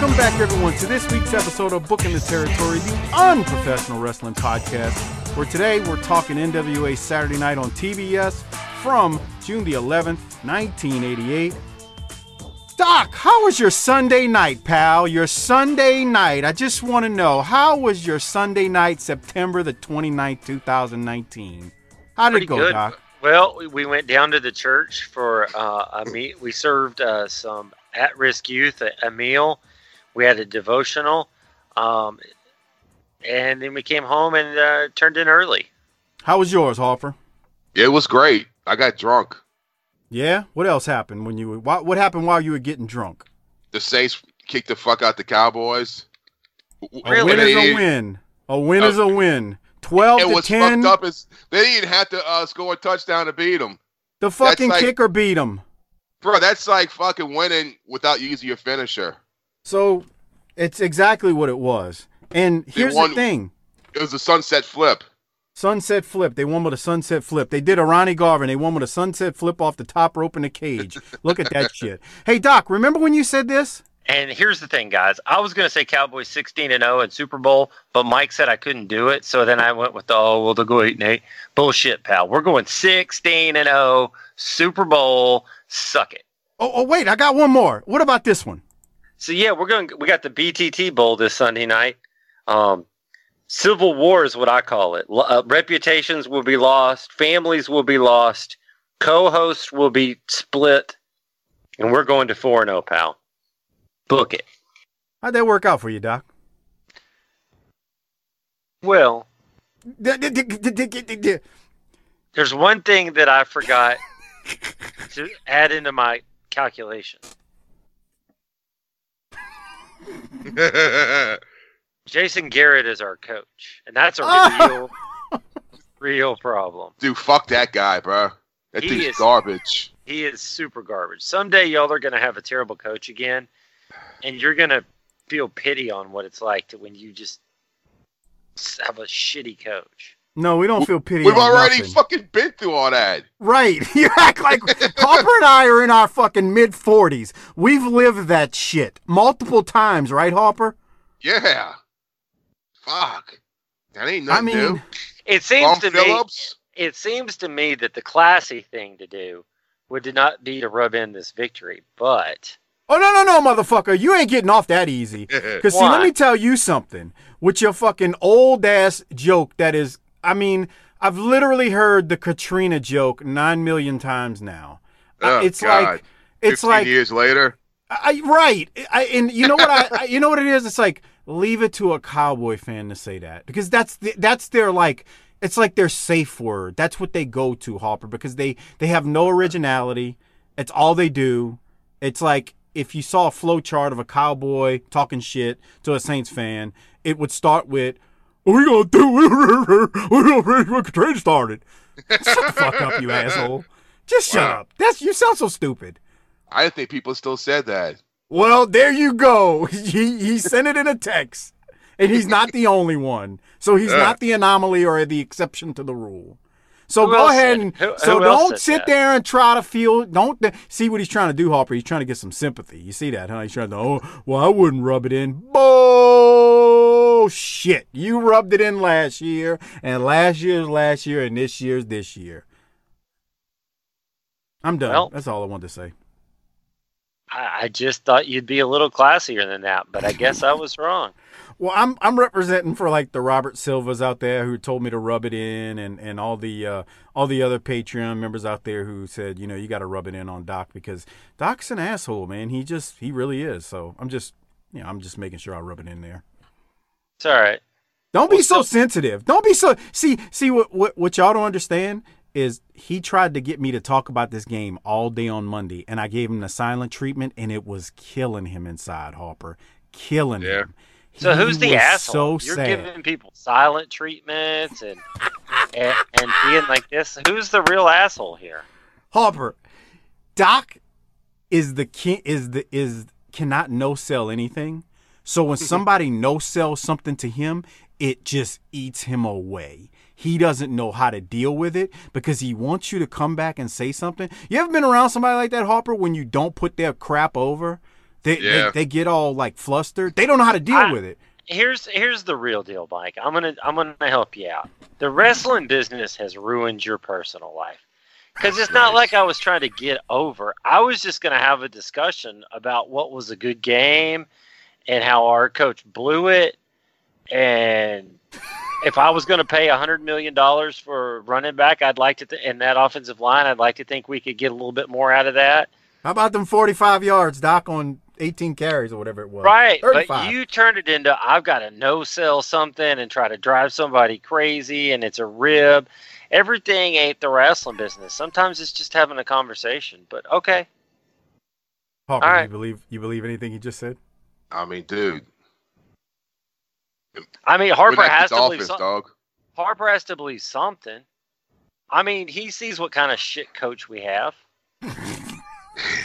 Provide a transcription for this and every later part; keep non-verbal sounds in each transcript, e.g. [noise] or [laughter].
Welcome back, everyone, to this week's episode of Booking the Territory, the unprofessional wrestling podcast, where today we're talking NWA Saturday Night on TBS from June the 11th, 1988. Doc, how was your Sunday night, pal? Your Sunday night. I just want to know, how was your Sunday night, September the 29th, 2019? How did Pretty it go, good. Doc? Well, we- we went down to the church for uh, a meet. We served uh, some at-risk youth a, a meal. We had a devotional, um, and then we came home and uh, turned in early. How was yours, Harper? It was great. I got drunk. Yeah? What else happened when you were, what, what happened while you were getting drunk? The Saints kicked the fuck out the Cowboys. A win is a win. A win is a win. 12 It to was 10. fucked up. As they didn't have to uh, score a touchdown to beat them, The fucking like- kicker beat them. bro. That's like fucking winning without using your finisher. So it's exactly what it was. And here's won- the thing. It was a sunset flip. Sunset flip. They won with a sunset flip. They did a Ronnie Garvin. They won with a sunset flip off the top rope in the cage. Look at that shit. [laughs] Hey Doc, remember when you said this? And here's the thing, guys. I was going to say Cowboys 16 and 0 in Super Bowl, but Mike said I couldn't do it. So then I went with the oh, well, they'll go 8 and 8. Bullshit, pal. We're going 16 and 0 Super Bowl. Suck it. Oh, oh wait, I got one more. What about this one? So yeah, we're going. We got the BTT Bowl this Sunday night. Um, Civil war is what I call it. Lo- Uh, reputations will be lost. Families will be lost. Co-hosts will be split, and we're going to four and zero, pal. Book it. How'd that work out for you, Doc? Well, there's one thing that I forgot [laughs] to add into my calculation. [laughs] Jason Garrett is our coach, and that's a [laughs] real, real problem. Dude, fuck that guy, bro. That He dude's is- garbage. He is super garbage. Someday y'all are going to have a terrible coach again, and you're going to feel pity on what it's like to when you just have a shitty coach. No, we don't feel pity. We've already nothing. fucking been through all that. Right. [laughs] You act like Harper and I are in our fucking mid 40s. We've lived that shit multiple times, right, Harper? Yeah. Fuck. That ain't nothing I mean, new. It seems Tom to Phillips. me. It seems to me that the classy thing to do would not be to rub in this victory, but oh, no, no, no, motherfucker. You ain't getting off that easy. [laughs] Because, see, let me tell you something. With your fucking old ass joke that is, I mean, I've literally heard the Katrina joke nine million times now. Oh, it's God. like, it's 15 like, years later. I, right. I, and you know what I, I, you know what it is? It's like leave it to a cowboy fan to say that because that's the, that's their like it's like their safe word. That's what they go to Harper because they they have no originality. It's all they do. It's like if you saw a flow chart of a cowboy talking shit to a Saints fan, it would start with "What we gonna do? [laughs] We're gonna get the trade started." Shut the fuck up, you [laughs] asshole. Just shut Wow. up. That's you sound so stupid. I think people still said that. Well, there you go. [laughs] He he sent it in a text, and he's not the only one. So he's Yeah. not the anomaly or the exception to the rule. So Who go ahead said- and who- so who don't sit that? there and try to feel. Don't see what he's trying to do, Harper. He's trying to get some sympathy. You see that, huh? He's trying to, oh, well, I wouldn't rub it in. Bull. Bullshit. You rubbed it in last year, and last year's last year, and this year's this year. I'm done. Well- That's all I wanted to say. I, I just thought you'd be a little classier than that, but I guess I was wrong. [laughs] Well, I'm I'm representing for like the Robert Silvas out there who told me to rub it in, and and all the uh, all the other Patreon members out there who said, you know, you got to rub it in on Doc because Doc's an asshole, man. He just he really is. So I'm just you know I'm just making sure I rub it in there. It's all right. Don't be so sensitive. Don't be so see see what, what what y'all don't understand is he tried to get me to talk about this game all day on Monday, and I gave him the silent treatment, and it was killing him inside, Harper, killing Yeah. him. So He who's the asshole? So You're sad. giving people silent treatments and, and and being like this. Who's the real asshole here? Harper, Doc is the is the is cannot no sell anything. So when [laughs] somebody no sells something to him, it just eats him away. He doesn't know how to deal with it because he wants you to come back and say something. You ever been around somebody like that, Harper, when you don't put their crap over? They, Yeah. they they get all like flustered. They don't know how to deal I- with it. Here's here's the real deal, Mike. I'm gonna I'm gonna help you out. The wrestling business has ruined your personal life. Because it's not like I was trying to get over. I was just going to have a discussion about what was a good game and how our coach blew it. And if I was going to pay $100 million for running back, I'd like to, th- in that offensive line, I'd like to think we could get a little bit more out of that. How about them 45 yards, Doc, on 18 carries or whatever it was? Right, but you turned it into I've got to no sell something and try to drive somebody crazy, and it's a rib. Everything ain't the wrestling business. Sometimes it's just having a conversation. But okay, all you believe you believe anything he just said? I mean, dude. I mean Harper has the to believe Dolphins, some- dog. Harper has to believe something. I mean, he sees what kind of shit coach we have.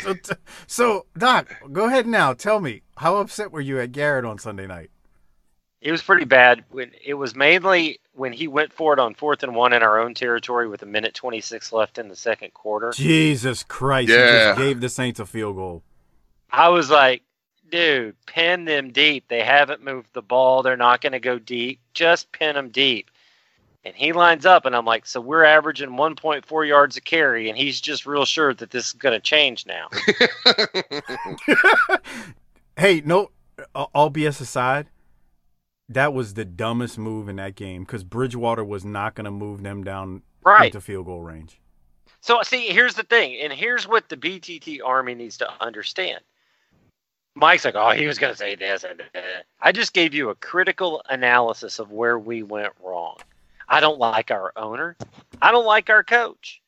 So, t- so, Doc, go ahead now. Tell me, how upset were you at Garrett on Sunday night? It was pretty bad. When it was mainly when he went for it on fourth and one in our own territory with a minute twenty six left in the second quarter. Jesus Christ! You Yeah. just gave the Saints a field goal. I was like, dude, pin them deep. They haven't moved the ball. They're not going to go deep. Just pin them deep. And he lines up, and I'm like, so we're averaging 1.4 yards a carry, and he's just real sure that this is going to change now. [laughs] [laughs] Hey, no, uh, all BS aside, that was the dumbest move in that game because Bridgewater was not going to move them down Right. into field goal range. So, see, here's the thing, and here's what the BTT Army needs to understand. Mike's like, oh, he was going to say this. and. I just gave you a critical analysis of where we went wrong. I don't like our owner. I don't like our coach.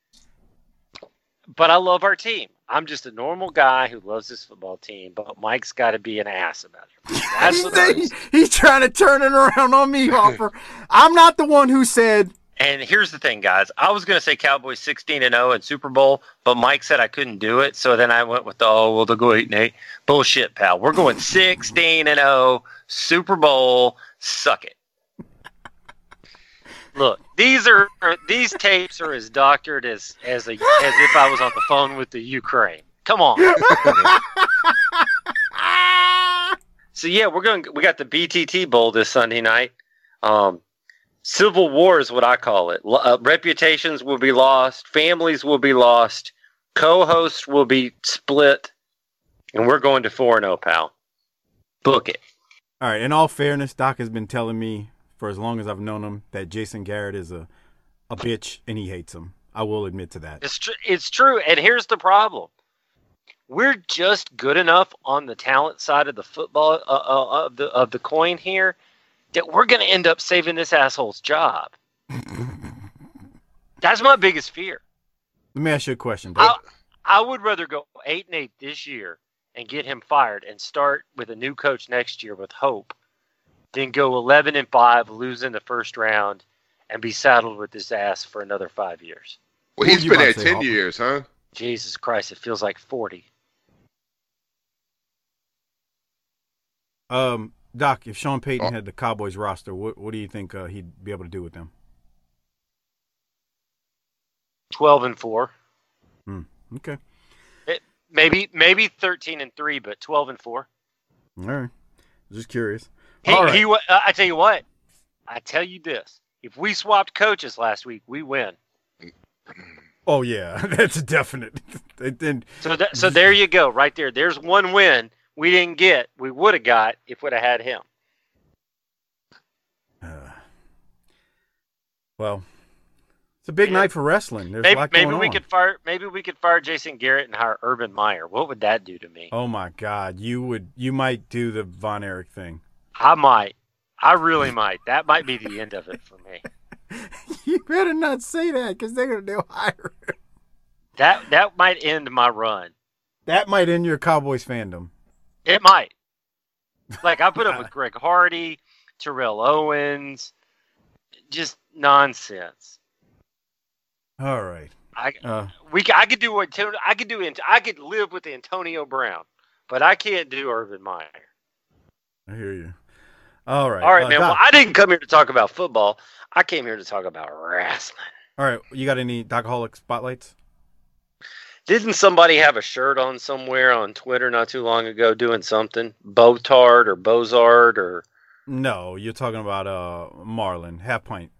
But I love our team. I'm just a normal guy who loves this football team, but Mike's got to be an ass about it. That's [laughs] what it is. he's trying to turn it around on me, [laughs] Harper. I'm not the one who said And here's the thing, guys. I was going to say Cowboys 16 and 0 in Super Bowl, but Mike said I couldn't do it. So then I went with the, oh, well, they'll go 8 and 8. Bullshit, pal. We're going 16 and 0, Super Bowl. Suck it. Look, these are these tapes are as doctored as as a, as if I was on the phone with the Ukraine. Come on. [laughs] So yeah, we're going. We got the BTT Bowl this Sunday night. Um, Civil war is what I call it. Lo- Uh, reputations will be lost. Families will be lost. Co-hosts will be split, and we're going to four and zero, pal. Book it. All right. In all fairness, Doc has been telling me for as long as I've known him that Jason Garrett is a a bitch and he hates him. I will admit to that. It's tr- it's true. And here's the problem: we're just good enough on the talent side of the football uh, uh, of the of the coin here that we're going to end up saving this asshole's job. [laughs] That's my biggest fear. Let me ask you a question, Doc. I, I would rather go eight and eight this year and get him fired and start with a new coach next year with hope than go eleven and five, lose in the first round, and be saddled with this ass for another five years. Well, he's been about there ten Harper? years, huh? Jesus Christ, it feels like forty. Um, Doc, if Sean Payton Oh. had the Cowboys roster, what what do you think uh, he'd be able to do with them? Twelve and four. Hmm. Okay. It, Maybe maybe thirteen and three, but twelve and four. All right. Just curious. He, All right. he uh, I tell you what. I tell you this: if we swapped coaches last week, we win. Oh yeah, [laughs] that's a definite. [laughs] And- So that, so there you go, right there. There's one win we didn't get. We would have got if we'd have had him. uh, well, it's a big Yeah. night for wrestling. There's Maybe, maybe we on. could fire. Maybe we could fire Jason Garrett and hire Urban Meyer. What would that do to me? Oh my God, you would you might do the Von Erich thing. I might. I really might. That might be the end of it for me. [laughs] you better not say that because they're gonna they'll hire. That that might end my run. That might end your Cowboys fandom. It might. Like I put up with [laughs] Greg Hardy, Terrell Owens, just nonsense. All right. I Uh, we c- I could do what Tony- I could do. Ant- I could live with Antonio Brown, but I can't do Urban Meyer. I hear you. All right. All right, uh, man. Doc, Well, I didn't come here to talk about football. I came here to talk about wrestling. all right. You got any Docaholic spotlights? Didn't somebody have a shirt on somewhere on Twitter not too long ago doing something? Botard or Bozard or No, you're talking about uh Marlin half pint.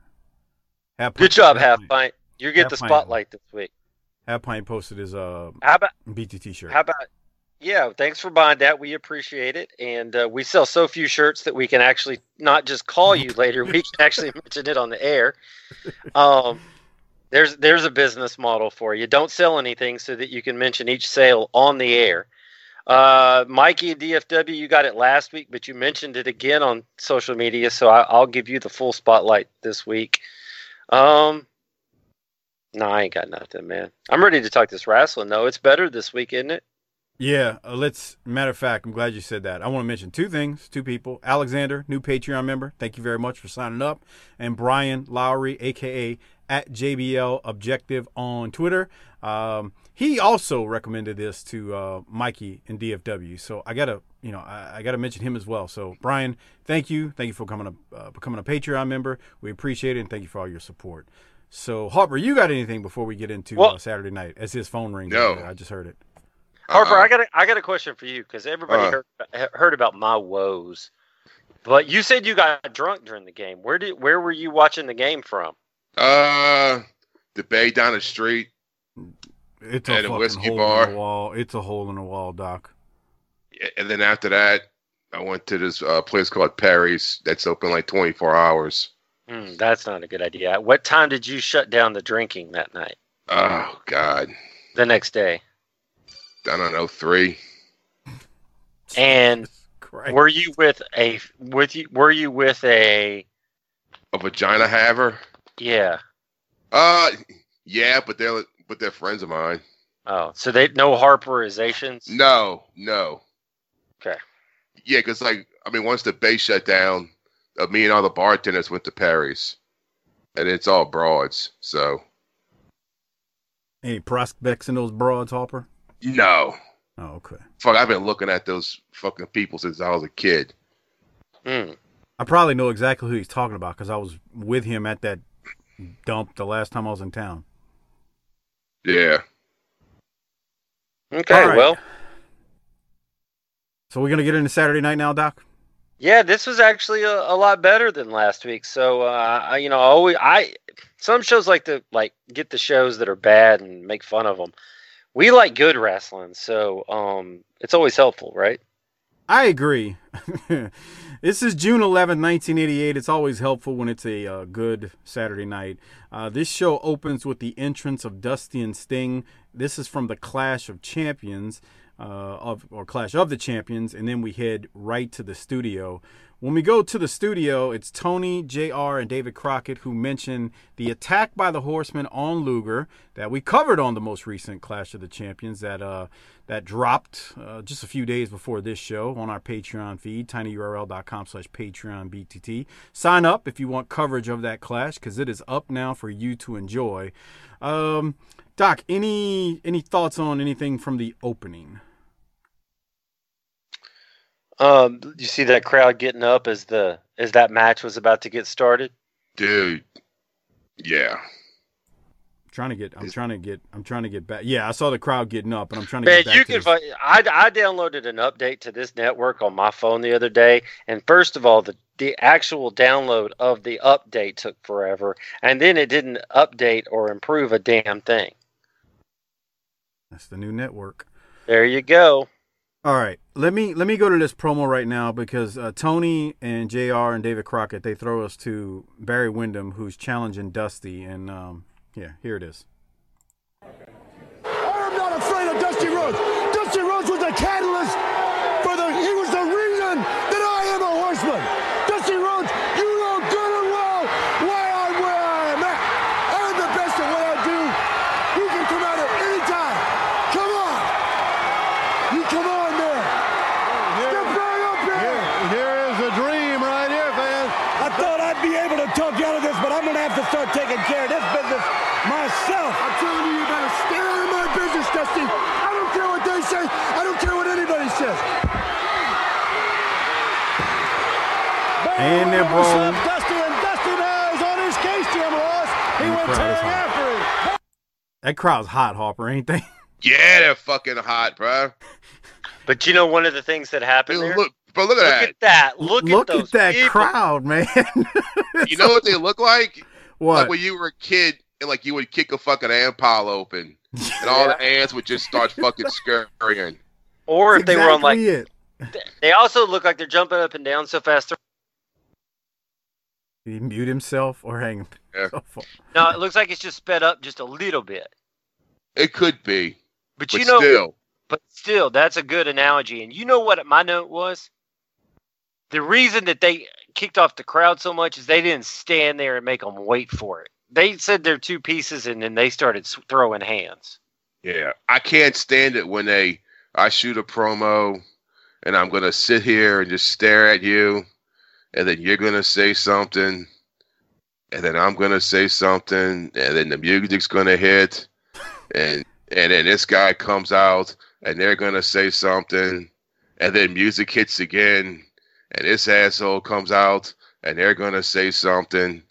Half pint. Good job, Half Pint. You get Half the Pint. spotlight this week. Half pint posted his uh How about BTT shirt. how about yeah, thanks for buying that. We appreciate it. And uh, we sell so few shirts that we can actually not just call you [laughs] later, we can actually mention it on the air. Um there's there's a business model for you. Don't sell anything so that you can mention each sale on the air. Uh, Mikey DFW, you got it last week, but you mentioned it again on social media, so I, I'll give you the full spotlight this week. Um, no, I ain't got nothing, man. I'm ready to talk this wrestling though. It's better this week, isn't it? Yeah, uh, let's. Matter of fact, I'm glad you said that. I want to mention two things, two people. Alexander, new Patreon member. Thank you very much for signing up. And Brian Lowry, aka at JBL Objective on Twitter. Um, he also recommended this to uh, Mikey and DFW. So I gotta, you know, I, I gotta mention him as well. So Brian, thank you, thank you for coming a uh, becoming a Patreon member. We appreciate it, and thank you for all your support. So Harper, you got anything before we get into Well- uh, Saturday night? As his phone rings, No. over. I just heard it. Harper, Uh-uh. I got a, I got a question for you because everybody Uh. heard heard about my woes, but you said you got drunk during the game. Where did where were you watching the game from? Uh, the bay down the street. It's a a whiskey hole bar. in the wall. It's a hole in the wall, Doc. And then after that, I went to this uh, place called Perry's that's open like 24 hours. Hmm, that's not a good idea. What time did you shut down the drinking that night? Oh, God. The next day, I don't know, three. and Christ. were you with a with you were you with a A vagina haver? Yeah? Uh, yeah, but they're but they're friends of mine. Oh, so they no Harperizations? No, no. Okay. Yeah, because like I mean, once the base shut down, uh, me and all the bartenders went to Perry's, and it's all broads. So Any prospects in those broads, Harper? no, Oh, okay. fuck, I've been looking at those fucking people since I was a kid. Hmm. I probably know exactly who he's talking about because I was with him at that dump the last time I was in town. Yeah. Okay. All right. Well, So we're gonna get into Saturday night now, Doc. Yeah, this was actually a, a lot better than last week. So, uh, I, you know, I always I some shows like to like get the shows that are bad and make fun of them. We like good wrestling, so um, it's always helpful, right? I agree. [laughs] this is June 11, 1988. It's always helpful when it's a uh, good Saturday night. Uh, this show opens with the entrance of Dusty and Sting. This is from the Clash of Champions, uh, of or Clash of the Champions, and then we head right to the studio. When we go to the studio, it's Tony, JR, and David Crockett who mention the attack by the Horsemen on Luger that we covered on the most recent Clash of the Champions that uh, that dropped uh, just a few days before this show on our Patreon feed, tinyurl.com slash Patreon BTT. Sign up if you want coverage of that clash because it is up now for you to enjoy. Um, Doc, any any thoughts on anything from the opening? Um, you see that crowd getting up as the as that match was about to get started. Dude. Yeah. trying to get. I'm trying to get. I'm trying to get back. Yeah, I saw the crowd getting up, and I'm trying to Man, get back you to can. this. Find, I I downloaded an update to this network on my phone the other day, and first of all, the the actual download of the update took forever, and then it didn't update or improve a damn thing. That's the new network. There you go. All right, let me let me go to this promo right now because uh, Tony and Jr. and David Crockett they throw us to Barry Windham who's challenging Dusty, and um, yeah, here it is. I am not afraid of Dusty Rhodes. Dusty Rhodes was the catalyst for the. He was the reason that I am a horseman. Dusty Rhodes, you know good and well why I'm where I am at. I'm the best at what I do. You can come at it anytime. Come on. You come on, man. Step right up here. Here is a dream right here, fans. I thought I'd be able to talk you out of this, but I'm going to have to start taking care of this business myself. I'm telling you, you better stay out of my business, Dusty. I don't care what they say. I don't care what anybody says. And they're Bam, what's brawling. up, Dusty, and Dusty now is on his case, Jim Ross. He went tearing after him. That crowd's hot, Harper, ain't they? Yeah, they're fucking hot, bro. But you know, one of the things that happened Dude, there. look, but look at Look that. at that! Look, Look at, at, that people. crowd, man. [laughs] You know what they look like? what? Like when you were a kid and like you would kick a fucking ant pile open and all the [laughs] ants would just start fucking scurrying. Or if they were on like, it. they also look like they're jumping up and down so fast. they're- Did he mute himself or hang Yeah. himself? up? No, it looks like it's just sped up just a little bit. It could be, But, but you know, still. but still, that's a good analogy. And you know what my note was? The reason that they kicked off the crowd so much is they didn't stand there and make them wait for it. They said they're two pieces, and then they started throwing hands. Yeah, I can't stand it when they I shoot a promo and I'm gonna sit here and just stare at you, and then you're gonna say something, and then I'm gonna say something, and then the music's gonna hit, and and then this guy comes out and they're gonna say something, and then music hits again, and this asshole comes out and they're gonna say something.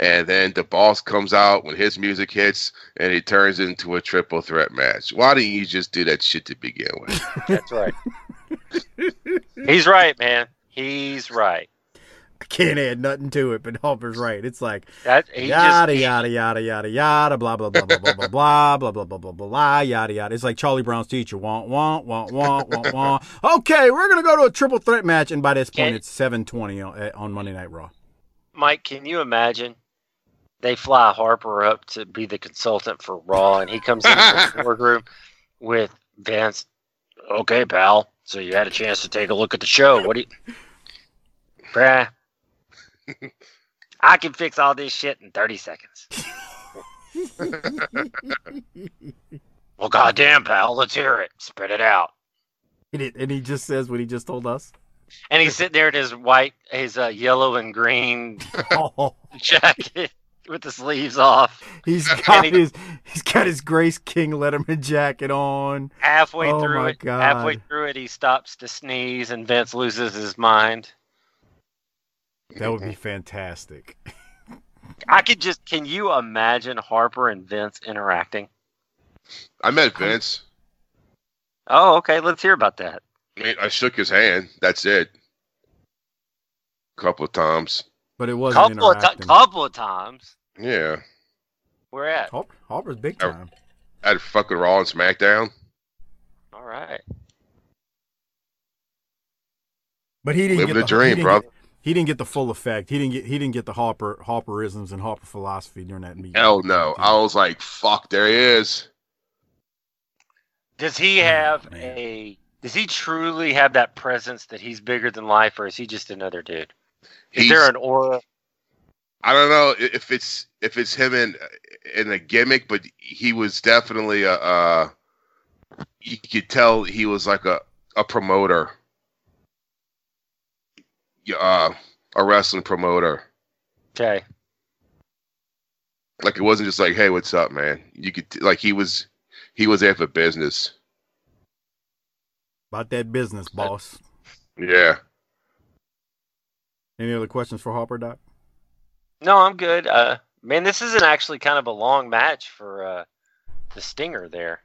And then the boss comes out when his music hits, and it turns into a triple threat match. Why didn't you just do that shit to begin with? That's right. [laughs] He's right, man. He's right. I can't add nothing to it, but Harper's right. It's like That yada just yada yada yada yada blah blah blah blah blah blah blah blah blah blah blah blah blah yada yada. It's like Charlie Brown's teacher. Want want want want want want. Okay, we're gonna go to a triple threat match, and by this point, Can- it's seven twenty on, eh, on Monday Night Raw. Mike, can you imagine? They fly Harper up to be the consultant for Raw, and he comes into the boardroom with Vince. Okay, pal. So you had a chance to take a look at the show. What do you, bruh? I can fix all this shit in thirty seconds. [laughs] well, goddamn, pal, let's hear it. Spread it out. And, it, and he just says what he just told us. And he's sitting there in his white, his uh, yellow and green [laughs] Oh, jacket with the sleeves off. he's got he- his he's got his Grace King Letterman jacket on. halfway Oh through my it, God. halfway through it, he stops to sneeze, and Vince loses his mind. That would be [laughs] fantastic. I could just, can you imagine Harper and Vince interacting? I met Vince. Oh, okay, let's hear about that. I, mean, I shook his hand. That's it. Couple of times. But it wasn't Couple of, interacting. couple of times. Yeah. Where at? Harper, Harper's big time. At fucking Raw and SmackDown. All right. But he didn't Living get the the, dream, he didn't brother. Get, he didn't get the full effect. He didn't get he didn't get the Harper Harperisms and Harper philosophy during that meeting. Hell no. I was like, fuck, there he is. Does he have Oh, a, does he truly have that presence that he's bigger than life, or is he just another dude? Is He's, there an aura? I don't know if it's if it's him in in a gimmick, but he was definitely a. Uh, you could tell he was like a a promoter. Yeah, uh, a wrestling promoter. Okay. Like it wasn't just like, "Hey, what's up, man?" You could t- like he was he was there for business. About that business, boss. Yeah. Any other questions for Harper, Doc? No, I'm good. Uh, Man, this isn't actually kind of a long match for uh, the Stinger there.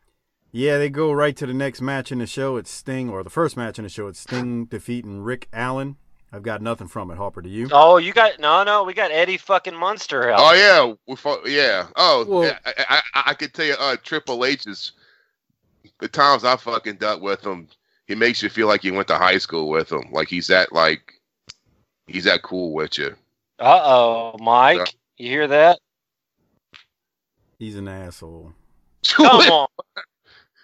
Yeah, they go right to the next match in the show. It's Sting, or the first match in the show. It's Sting defeating Rick Allen. I've got nothing from it. Harper, do you? Oh, you got no, no. We got Eddie fucking Munster help. Oh yeah, we fought, yeah. Oh, Well- yeah, I, I, I, I could tell you, uh, Triple H is the times I fucking dealt with him. He makes you feel like you went to high school with him. Like he's that like he's that cool with you. Uh oh, Mike, Yeah. you hear that? He's an asshole. Come on.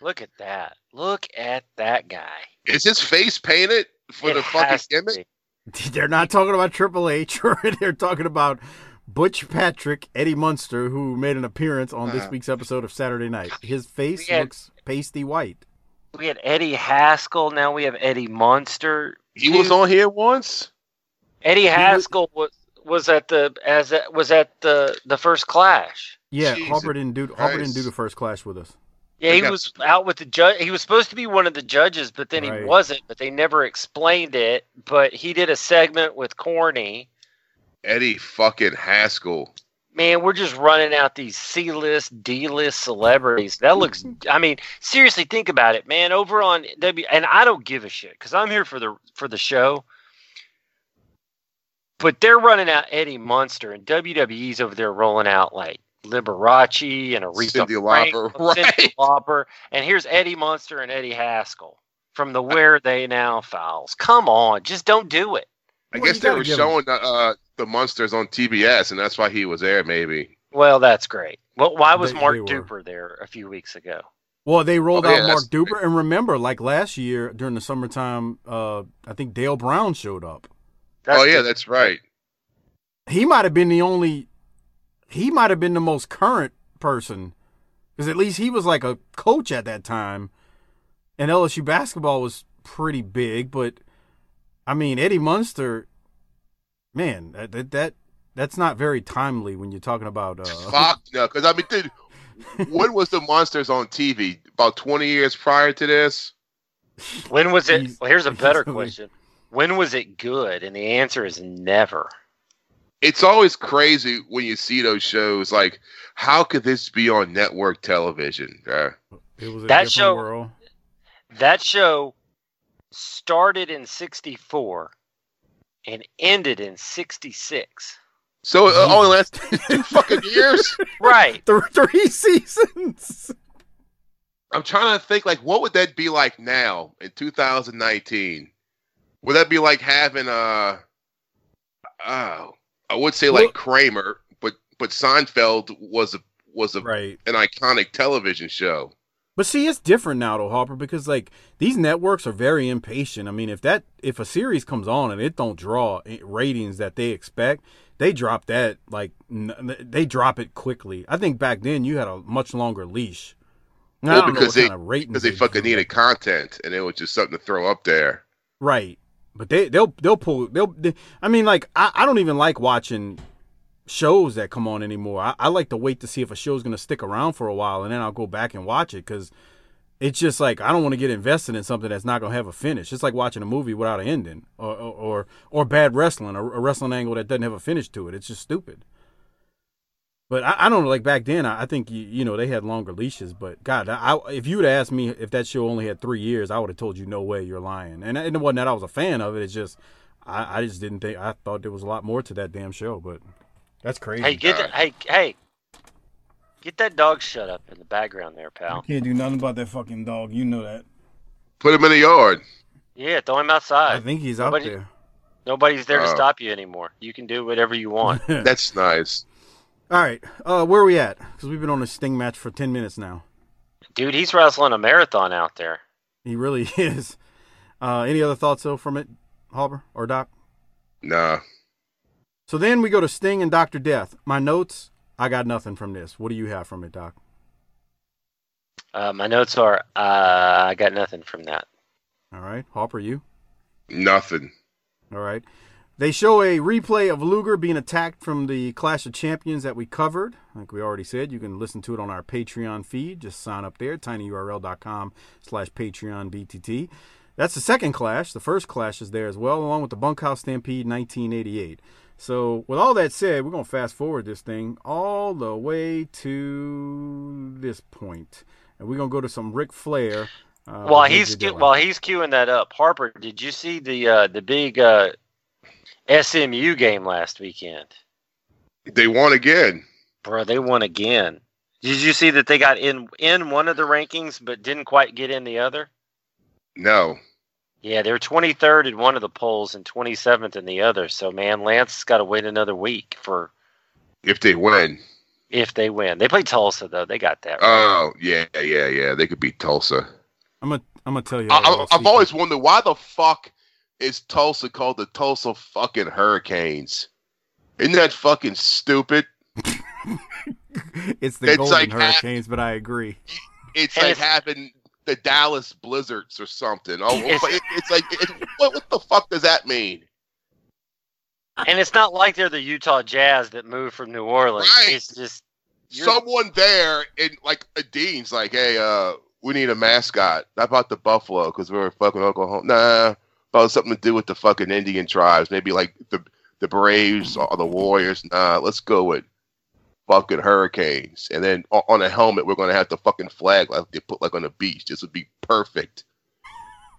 Look at that. Look at that guy. Is his face painted for It the fucking gimmick? Be. [laughs] They're not talking about Triple H, [laughs] or they're talking about Butch Patrick, Eddie Munster, who made an appearance on this Uh. week's episode of Saturday Night. His face had- looks pasty white. We had Eddie Haskell. Now we have Eddie Munster. He was on here once. Eddie Haskell was was at the as was at the the first clash. Yeah, Jesus Harper didn't do Harper didn't do the first clash with us. Yeah, he got- was out with the judge. He was supposed to be one of the judges, but then Right. he wasn't. But they never explained it. But he did a segment with Corny. Eddie fucking Haskell. Man, we're just running out these C list, D list celebrities. That looks. I mean, seriously, think about it, man. Over on W, and I don't give a shit because I'm here for the for the show. But they're running out Eddie Munster, and WWE's over there rolling out like Liberace and Aretha Cyndi Lauper, Franklin, [laughs] Cyndi right. Lauper, and here's Eddie Munster and Eddie Haskell from the Where They Now Fouls. Come on, just don't do it. I Well, guess they were showing the uh, the Munsters on TBS, and that's why he was there. Maybe. Well, that's great. Well, why was They- Mark they. Duper there a few weeks ago? Well, they rolled Oh, yeah, out Mark Duper, and remember, like last year during the summertime, uh, I think Dale Brown showed up. That's oh yeah, good. that's right. He might have been the only. He might have been the most current person, because at least he was like a coach at that time, and LSU basketball was pretty big. But I mean, Eddie Munster, man, that that, that that's not very timely when you're talking about. Uh, Fuck no, because I mean, dude, when was the Munsters on TV? About twenty years prior to this. When was it? Well, here's a [laughs] better question. When was it good? And the answer is never. It's always crazy when you see those shows. Like, how could this be on network television? Uh, it was a That show- world. That show started in 64 and ended in 66. so it only lasted [laughs] two fucking years. Right. [laughs] Th- three seasons. I'm trying to think, like, what would that be like now in 2019? Would that be like having a, oh, I would say like Well- Kramer, but but Seinfeld was a was a, Right. an iconic television show. But see, it's different now, though, Harper, because like these networks are very impatient. I mean, if that if a series comes on and it don't draw eh, ratings that they expect, they drop that like n- they drop it quickly. I think back then you had a much longer leash. Well, because they because they fucking needed content, and it was just something to throw up there. Right. But they they'll they'll pull they'll they, I mean like I, I don't even like watching shows that come on anymore. I, I like to wait to see if a show's gonna stick around for a while and then I'll go back and watch it because it's just like I don't want to get invested in something that's not gonna have a finish. It's like watching a movie without an ending or or or, or bad wrestling, or a wrestling angle that doesn't have a finish to it. It's just stupid. But I, I don't know. Like back then, I, I think you, you know they had longer leashes. But God, I, I- if you'd asked me if that show only had three years, I would have told you no way, you're lying. And, and it wasn't that I was a fan of it. It's just I, I just didn't think I thought there was a lot more to that damn show. But that's crazy. Hey, get that, hey, hey. Get that dog shut up in the background there, pal. can't do nothing about that fucking dog. You know that. Put him in the yard. Yeah, throw him outside. I think he's out there. Nobody's there to Oh. stop you anymore. You can do whatever you want. [laughs] That's nice. All right, uh, where are we at? Because we've been on a Sting match for ten minutes now. Dude, he's wrestling a marathon out there. He really [laughs] is. Uh, any other thoughts though from it, Harper or Doc? Nah. So then we go to Sting and Doctor Death. My notes, I got nothing from this. What do you have from it, Doc? Uh, my notes are uh, I got nothing from that. All right, Harper, you. Nothing. All right. They show a replay of Luger being attacked from the Clash of Champions that we covered. Like we already said, you can listen to it on our Patreon feed. Just sign up there, tinyurl.com slash Patreon BTT. That's the second clash. The first clash is there as well, along with the Bunkhouse Stampede 1988. So, with all that said, we're gonna fast forward this thing all the way to this point, and we're gonna go to some Ric Flair. Uh, while he's while he's queuing that up, Harper, did you see the uh, the big uh, SMU game last weekend? They won again. Bro, they won again. Did you see that they got in in one of the rankings but didn't quite get in the other? No. Yeah, they were 23rd in one of the polls and 27th in the other. So man, Lance's got to wait another week for If they win. if they win. They play Tulsa though. They got that. Right. Oh, yeah, yeah, yeah. They could beat Tulsa. I'm gonna I'm gonna tell you. I, a I, I've always wondered why the fuck is Tulsa called the Tulsa fucking Hurricanes? Isn't that fucking stupid? [laughs] it's the it's Golden like half- Hurricanes, but I agree. It's And like it's- having the Dallas Blizzards or something. Oh, It's- it, it's like it, what, what the fuck does that mean? and it's not like they're the Utah Jazz that moved from New Orleans. Right. It's just you're- Someone there in like a dean's like, hey, uh, we need a mascot. Not about the Buffalo because we're fucking Oklahoma. Nah, about something to do with the fucking Indian tribes. Maybe like the the Braves or the Warriors. Nah, let's go with fucking Hurricanes. And then on a helmet, we're gonna have the fucking flag like they put like on the beach. This would be perfect.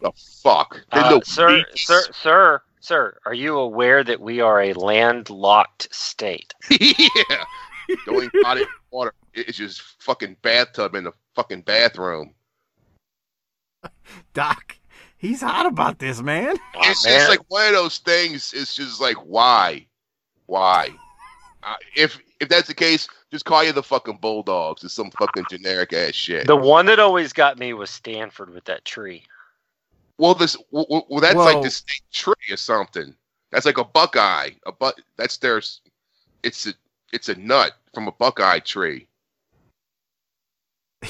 The fuck, Uh, no sir, beach. sir, sir, sir, are you aware that we are a landlocked state? [laughs] yeah. The only body water is just fucking bathtub in the fucking bathroom. [laughs] Doc, he's hot about this, man. Oh, it's man. just like one of those things. It's just like why, why? Uh, if if that's the case, just call you the fucking Bulldogs. It's some fucking generic ass shit. the one that always got me was Stanford with that tree. well, this well, well, well, that's Whoa. like the state tree or something. That's like a Buckeye. A but that's their. It's a it's a nut from a Buckeye tree. [laughs]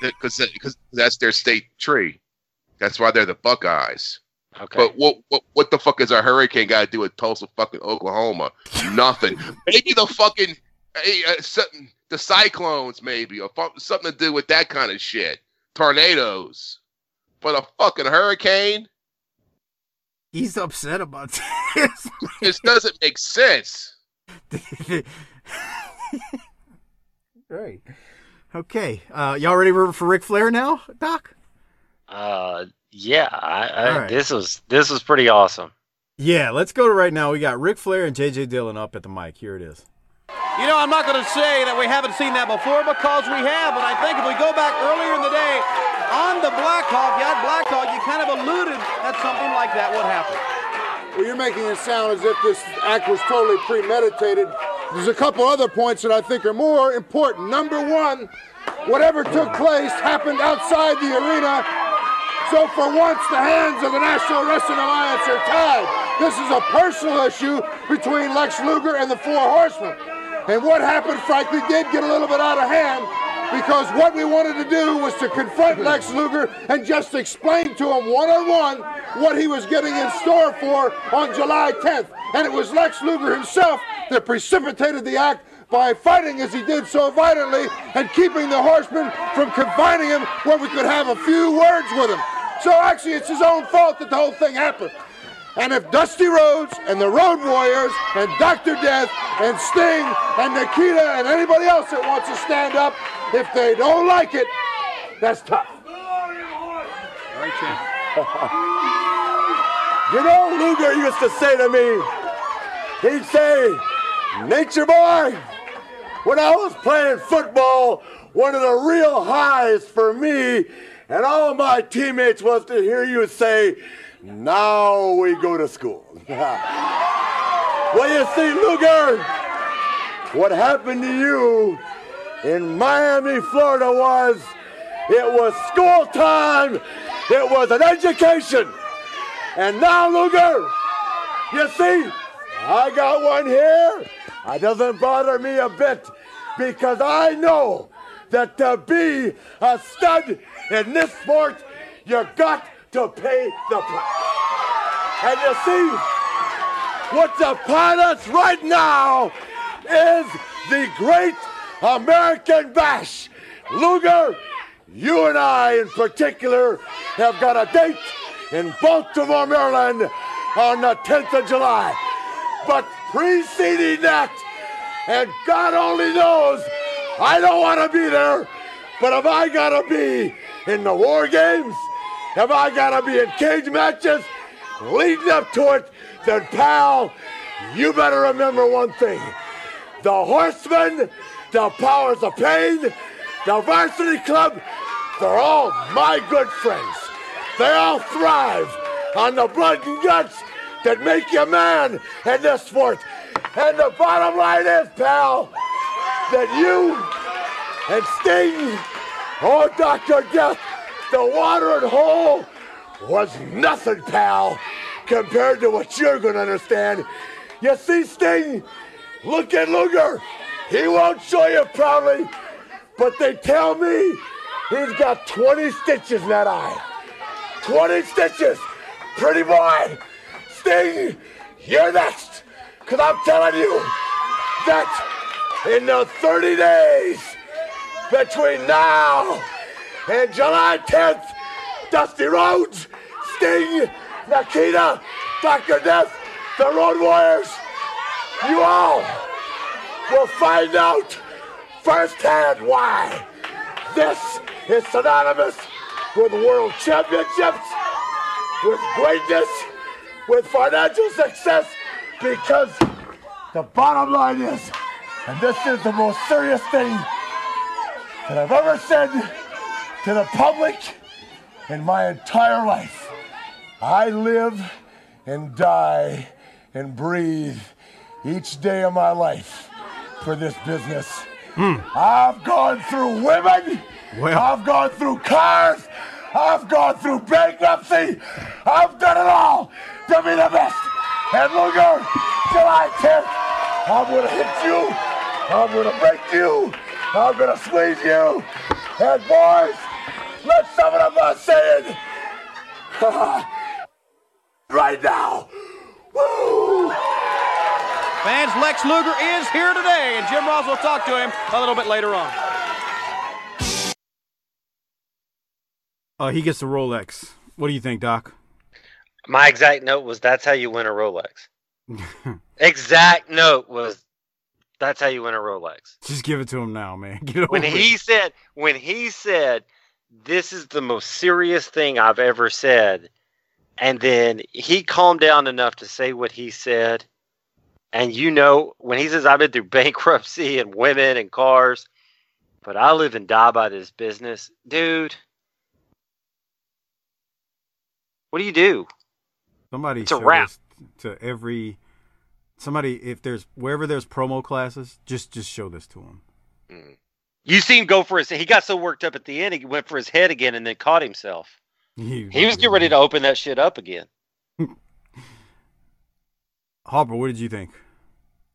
Because because that's their state tree. That's why they're the Buckeyes. Okay. But what, what what the fuck is a hurricane got to do with Tulsa, fucking Oklahoma? Nothing. maybe the fucking hey, uh, something, the cyclones, maybe, or fu- something to do with that kind of shit. Tornadoes, but a fucking hurricane. He's upset about this. [laughs] This doesn't make sense. [laughs] right. Okay. Uh, y'all ready for, for Ric Flair now, Doc? Uh, yeah, I, I, All right. this was this was pretty awesome. Yeah, let's go to right now. We got Ric Flair and JJ Dillon up at the mic. Here it is. You know, I'm not going to say that we haven't seen that before because we have, but I think if we go back earlier in the day on the Blackhawk, you had Black Hawk, you kind of alluded that something like that would happen. Well, you're making it sound as if this act was totally premeditated. There's a couple other points that I think are more important. Number one, whatever took place happened outside the arena. So for once, the hands of the National Wrestling Alliance are tied. This is a personal issue between Lex Luger and the Four Horsemen. And what happened, frankly, did get a little bit out of hand because what we wanted to do was to confront Lex Luger and just explain to him one on one what he was getting in store for on July 10th. And it was Lex Luger himself that precipitated the act by fighting as he did so violently and keeping the horsemen from confining him where we could have a few words with him. So actually, it's his own fault that the whole thing happened. And if Dusty Rhodes and the Road Warriors and Dr. Death and Sting and Nikita and anybody else that wants to stand up, if they don't like it, that's tough. You know, Luger used to say to me, he'd say, Nature Boy, when I was playing football, one of the real highs for me and all my teammates was to hear you say, now we go to school. [laughs] well, you see, Luger, what happened to you in Miami, Florida was it was school time, it was an education. And now, Luger, you see, I got one here. It doesn't bother me a bit because I know that to be a stud in this sport, you got to pay the price. And you see, what's upon us right now is the great American Bash. Luger, you and I in particular have got a date in Baltimore, Maryland on the 10th of July. But preceding that. And God only knows I don't want to be there. But if I got to be in the war games, if I got to be in cage matches leading up to it, then pal, you better remember one thing. The Horsemen, the Powers of Pain, the Varsity Club, they're all my good friends. They all thrive on the blood and guts that make you man in this sport. And the bottom line is, pal, that you and Sting, oh, Dr. Death, the water and hole was nothing, pal, compared to what you're going to understand. You see, Sting, look at Luger. He won't show you proudly, but they tell me he's got 20 stitches in that eye. 20 stitches. Pretty boy. Sting, you're next. Because I'm telling you that in the 30 days between now and July 10th, Dusty Rhodes, Sting, Nikita, Dr. Death, the Road Warriors, you all will find out firsthand why this is synonymous with world championships, with greatness, with financial success, because the bottom line is, and this is the most serious thing that I've ever said to the public in my entire life. I live and die and breathe each day of my life for this business. Hmm. I've gone through women. Well. I've gone through cars. I've gone through bankruptcy. I've done it all to be the best. And Luger, July 10th, I'm gonna hit you. I'm gonna break you. I'm gonna squeeze you. And boys, let some of us say it [laughs] right now. Woo! Fans, Lex Luger is here today, and Jim Ross will talk to him a little bit later on. Uh, he gets the Rolex. What do you think, Doc? My exact note was that's how you win a Rolex. [laughs] exact note was that's how you win a Rolex. Just give it to him now, man. [laughs] When it. he said when he said this is the most serious thing I've ever said and then he calmed down enough to say what he said and you know when he says I've been through [laughs] bankruptcy and women and cars but I live and die by this business, dude. What do you do? Somebody It's a wrap. to every somebody if there's wherever there's promo classes, just just show this to him. Mm. You seen him go for his. He got so worked up at the end, he went for his head again, and then caught himself. [laughs] He, He was getting ready to open that shit up again. [laughs] Harper, what did you think?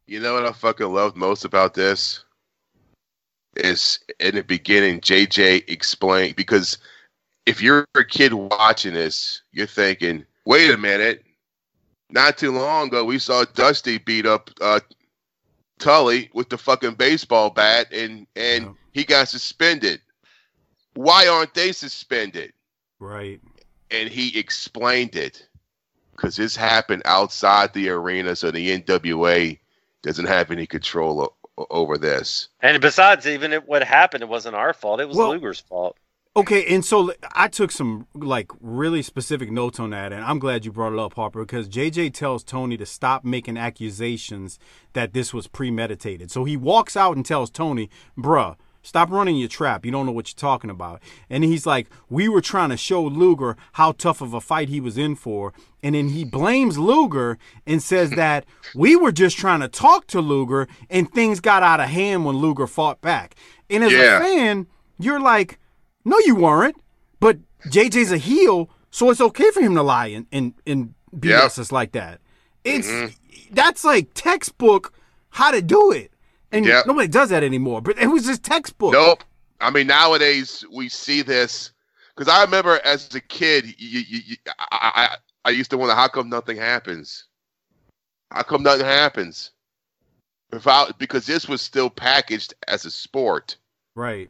You know what I fucking loved most about this? Is in the beginning, JJ explained because if you're a kid watching this, you're thinking, wait a minute. Not too long ago, we saw Dusty beat up uh, Tully with the fucking baseball bat, and and Yeah. he got suspended. Why aren't they suspended? Right. and he explained it because this happened outside the arena, so the NWA doesn't have any control o- over this. And besides, even if what happened, it wasn't our fault. It was Well- Luger's fault. Okay, and so I took some like really specific notes on that, and I'm glad you brought it up, Harper, because JJ tells Tony to stop making accusations that this was premeditated. So he walks out and tells Tony, "Bruh, stop running your trap. You don't know what you're talking about." And he's like, "We were trying to show Luger how tough of a fight he was in for," and then he blames Luger and says [laughs] that we were just trying to talk to Luger, and things got out of hand when Luger fought back. And as Yeah. a fan, you're like. No, you weren't. But JJ's a heel, so it's okay for him to lie and and, and BS Yep. us like that. It's mm-hmm. that's like textbook how to do it, and Yep. nobody does that anymore. But it was just textbook. Nope. I mean, nowadays we see this because I remember as a kid, you, you, you, I, I, I used to wonder how come nothing happens. How come nothing happens? Without because this was still packaged as a sport. Right.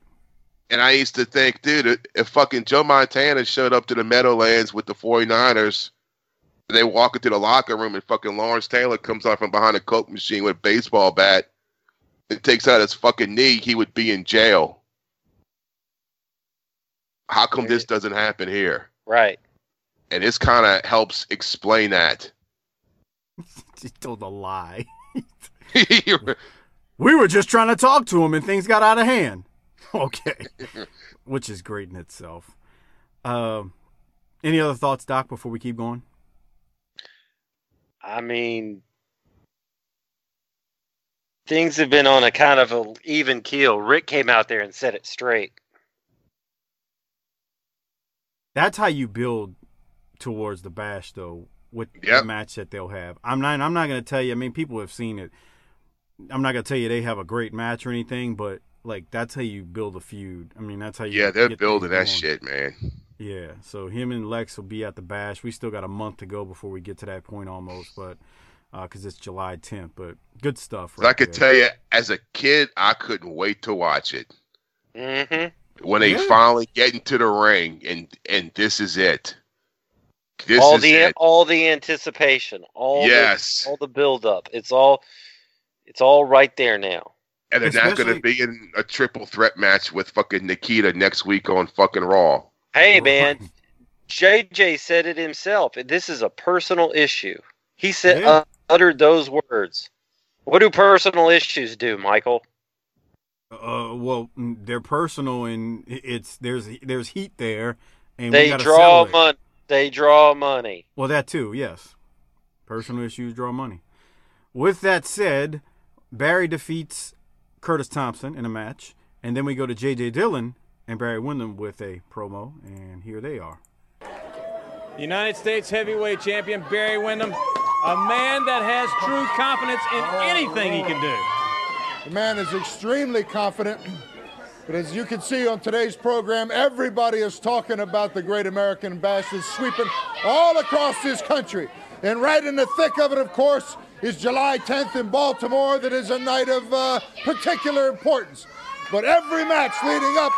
And I used to think, dude, if fucking Joe Montana showed up to the Meadowlands with the 49ers They walk into the locker room and fucking Lawrence Taylor comes out from behind a coke machine with a baseball bat and takes out his fucking knee, he would be in jail. How come this doesn't happen here? Right. And this kind of helps explain that. [laughs] He told a lie. We were just trying to talk to him and things got out of hand. [laughs] Okay. Which is great in itself. Um, any other thoughts, Doc, before we keep going? I mean, things have been on a kind of a even keel. Rick came out there and set it straight. That's how you build towards the bash, though, with Yep. the match that they'll have. I'm not. I'm not going to tell you. I mean, people have seen it. I'm not going to tell you they have a great match or anything, but like that's how you build a feud. I mean, that's how you. yeah, they're get building that shit, man. Yeah, so him and Lex will be at the bash. We still got a month to go before we get to that point almost, but because it's July 10th. But good stuff. But I could tell you, as a kid, I couldn't wait to watch it. Mm-hmm. When they Yeah. finally get into the ring, and and this is it. This all is the it. all the anticipation, all Yes. the, all the build up. It's all it's all right there now. And they're not going to be in a triple threat match with fucking Nikita next week on fucking Raw. Hey man, JJ said it himself. This is a personal issue. He said Yeah. uh, uttered those words. What do personal issues do, Michael? Uh, well, they're personal, and it's there's there's heat there, and They gotta draw sell it. money. They draw money. Well, that too, yes. Personal issues draw money. With that said, Barry defeats Curtis Thompson in a match, and then we go to J.J. Dillon and Barry Windham with a promo, and here they are. United States heavyweight champion Barry Windham, a man that has true confidence in anything he can do. The man is extremely confident. But as you can see on today's program, everybody is talking about the Great American Bash that's sweeping all across this country. And right in the thick of it, of course, is July 10th in Baltimore. That is a night of uh, particular importance. But every match leading up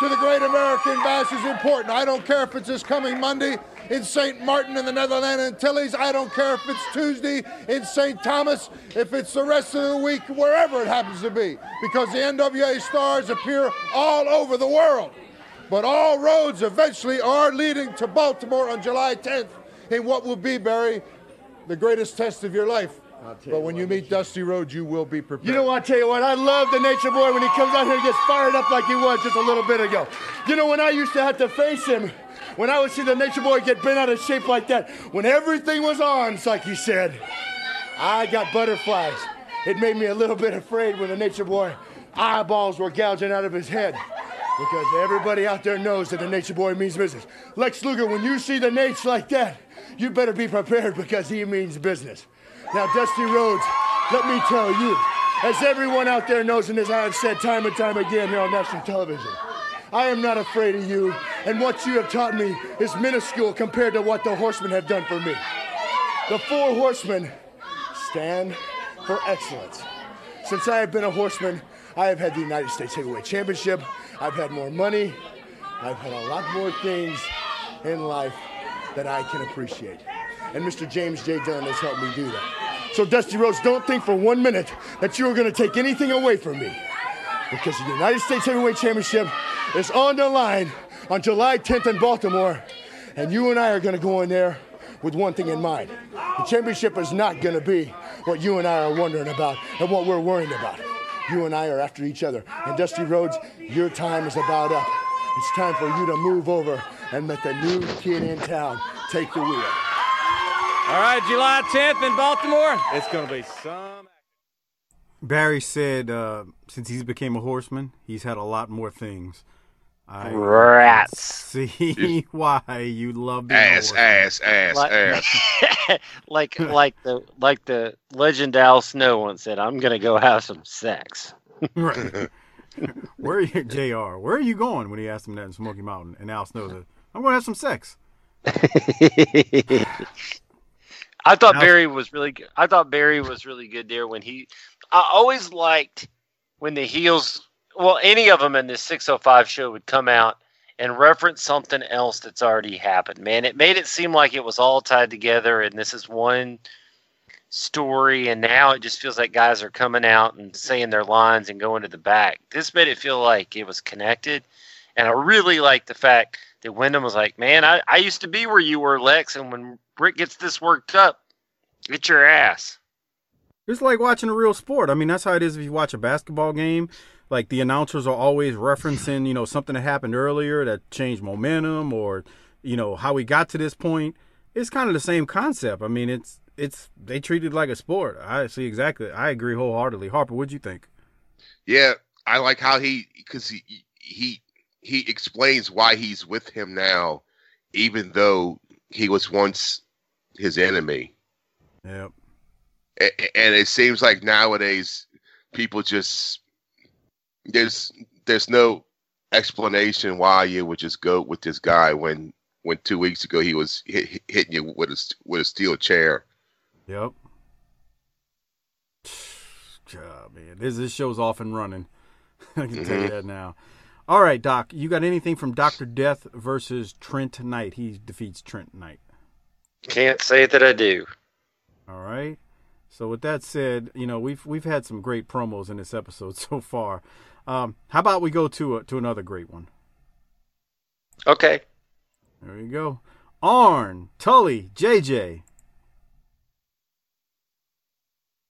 to the Great American Bash is important. I don't care if it's this coming Monday in St. Martin in the Netherlands Antilles. I don't care if it's Tuesday in St. Thomas, if it's the rest of the week, wherever it happens to be, because the NWA stars appear all over the world. But all roads eventually are leading to Baltimore on July 10th in what will be, Barry, the greatest test of your life. But when you meet Dusty Rhodes, you will be prepared. You know what? I tell you what, I love the Nature Boy when he comes out here and gets fired up like he was just a little bit ago. You know, when I used to have to face him, when I would see the Nature Boy get bent out of shape like that, when everything was on, it's like he said, I got butterflies. It made me a little bit afraid when the Nature Boy eyeballs were gouging out of his head. Because everybody out there knows that the Nature Boy means business. Lex Luger, when you see the Nature like that, you better be prepared because he means business. Now, Dusty Rhodes, let me tell you, as everyone out there knows, and as I have said time and time again here on national television, I am not afraid of you, and what you have taught me is minuscule compared to what the horsemen have done for me. The four horsemen stand for excellence. Since I have been a horseman, I have had the United States Heavyweight Championship, I've had more money, I've had a lot more things in life that I can appreciate. And Mr. James J. Dillon has helped me do that. So, Dusty Rhodes, don't think for one minute that you are going to take anything away from me. Because the United States Heavyweight Championship is on the line on July 10th in Baltimore. And you and I are going to go in there with one thing in mind. The championship is not going to be what you and I are wondering about and what we're worrying about. You and I are after each other. And Dusty Rhodes, your time is about up. It's time for you to move over and let the new kid in town take the wheel. All right, July 10th in Baltimore. It's going to be some. Barry said uh, since he's became a horseman, he's had a lot more things. I Rats. see [laughs] why you love being a Ass, ass, ass, Like, ass. [laughs] like like the like the legend Al Snow once said, I'm gonna go have some sex. [laughs] Right. Where are you, Jr. Where are you going? When he asked him that in Smoky Mountain, and Al Snow said, "I'm going to have some sex." [laughs] I thought Now- Barry was really good. I thought Barry was really good there when he. I always liked when the heels. Well, any of them in this 605 show would come out and reference something else that's already happened. Man, it made it seem like it was all tied together and this is one story and now it just feels like guys are coming out and saying their lines and going to the back. This made it feel like it was connected. And I really like the fact that Windham was like, Man, I, I used to be where you were, Lex, and when Britt gets this worked up, get your ass. It's like watching a real sport. I mean, that's how it is if you watch a basketball game. Like the announcers are always referencing, you know, something that happened earlier that changed momentum or, you know, how we got to this point. It's kind of the same concept. I mean, it's it's they treat it like a sport. I see exactly. I agree wholeheartedly. Harper, what'd you think? Yeah, I like how he because he he he explains why he's with him now, even though he was once his enemy. Yep. A- and it seems like nowadays people just there's there's no explanation why you would just go with this guy when when two weeks ago he was hit, hit- hitting you with a with a steel chair. Yep. [sighs] God, man, this this show's off and running. [laughs] I can tell you Mhm. that now. All right, Doc, you got anything from Doctor Death versus Trent Knight? He defeats Trent Knight. Can't say that I do. All right. So with that said, you know we've we've had some great promos in this episode [laughs] so far. Um, how about we go to a, to another great one? Okay. There you go. Arn, Tully, JJ.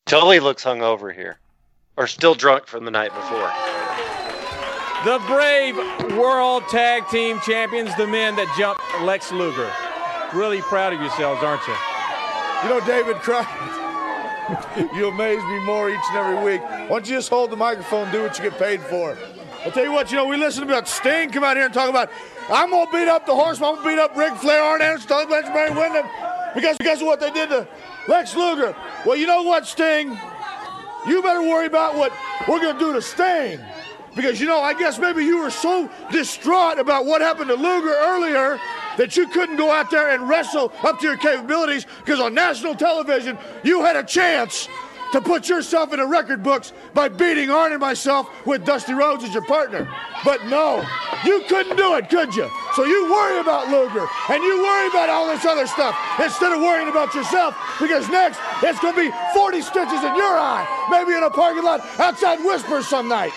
Tully looks hungover here. Or still drunk from the night before. The brave world tag team champions, the men that jumped Lex Luger. Really proud of yourselves, aren't you? You know, David Crockett, [laughs] you amaze me more each and every week. Why don't you just hold the microphone do what you get paid for? I'll tell you what, you know, we listen about Sting come out here and talk about, I'm going to beat up the horseman, I'm going to beat up Ric Flair, Arn Anderson, Tully Blanchard, Barry Windham, because, of what they did to Lex Luger. Well, you know what, Sting? You better worry about what we're going to do to Sting. Because, you know, I guess maybe you were so distraught about what happened to Luger earlier that you couldn't go out there and wrestle up to your capabilities because on national television, you had a chance to put yourself in the record books by beating Arn and myself with Dusty Rhodes as your partner. But no, you couldn't do it, could you? So you worry about Luger and you worry about all this other stuff instead of worrying about yourself because next it's going to be 40 stitches in your eye, maybe in a parking lot outside Whispers some night.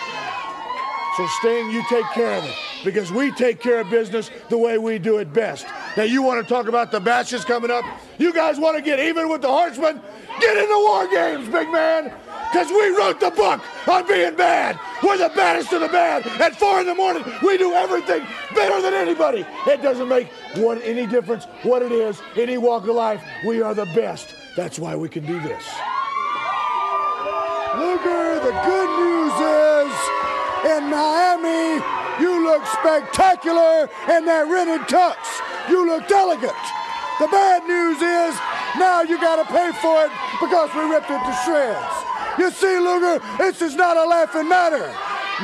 So Sting, you take care of it because we take care of business the way we do it best. Now you want to talk about the matches coming up? You guys want to get even with the Horsemen? Get in the war games, big man. Because we wrote the book on being bad. We're the baddest of the bad. At four in the morning, we do everything better than anybody. It doesn't make what any difference what it is, any walk of life. We are the best. That's why we can do this. Luger, the good news is in Miami, you look spectacular in that rented tux. You looked elegant. The bad news is now you got to pay for it because we ripped it to shreds. You see, Luger, this is not a laughing matter.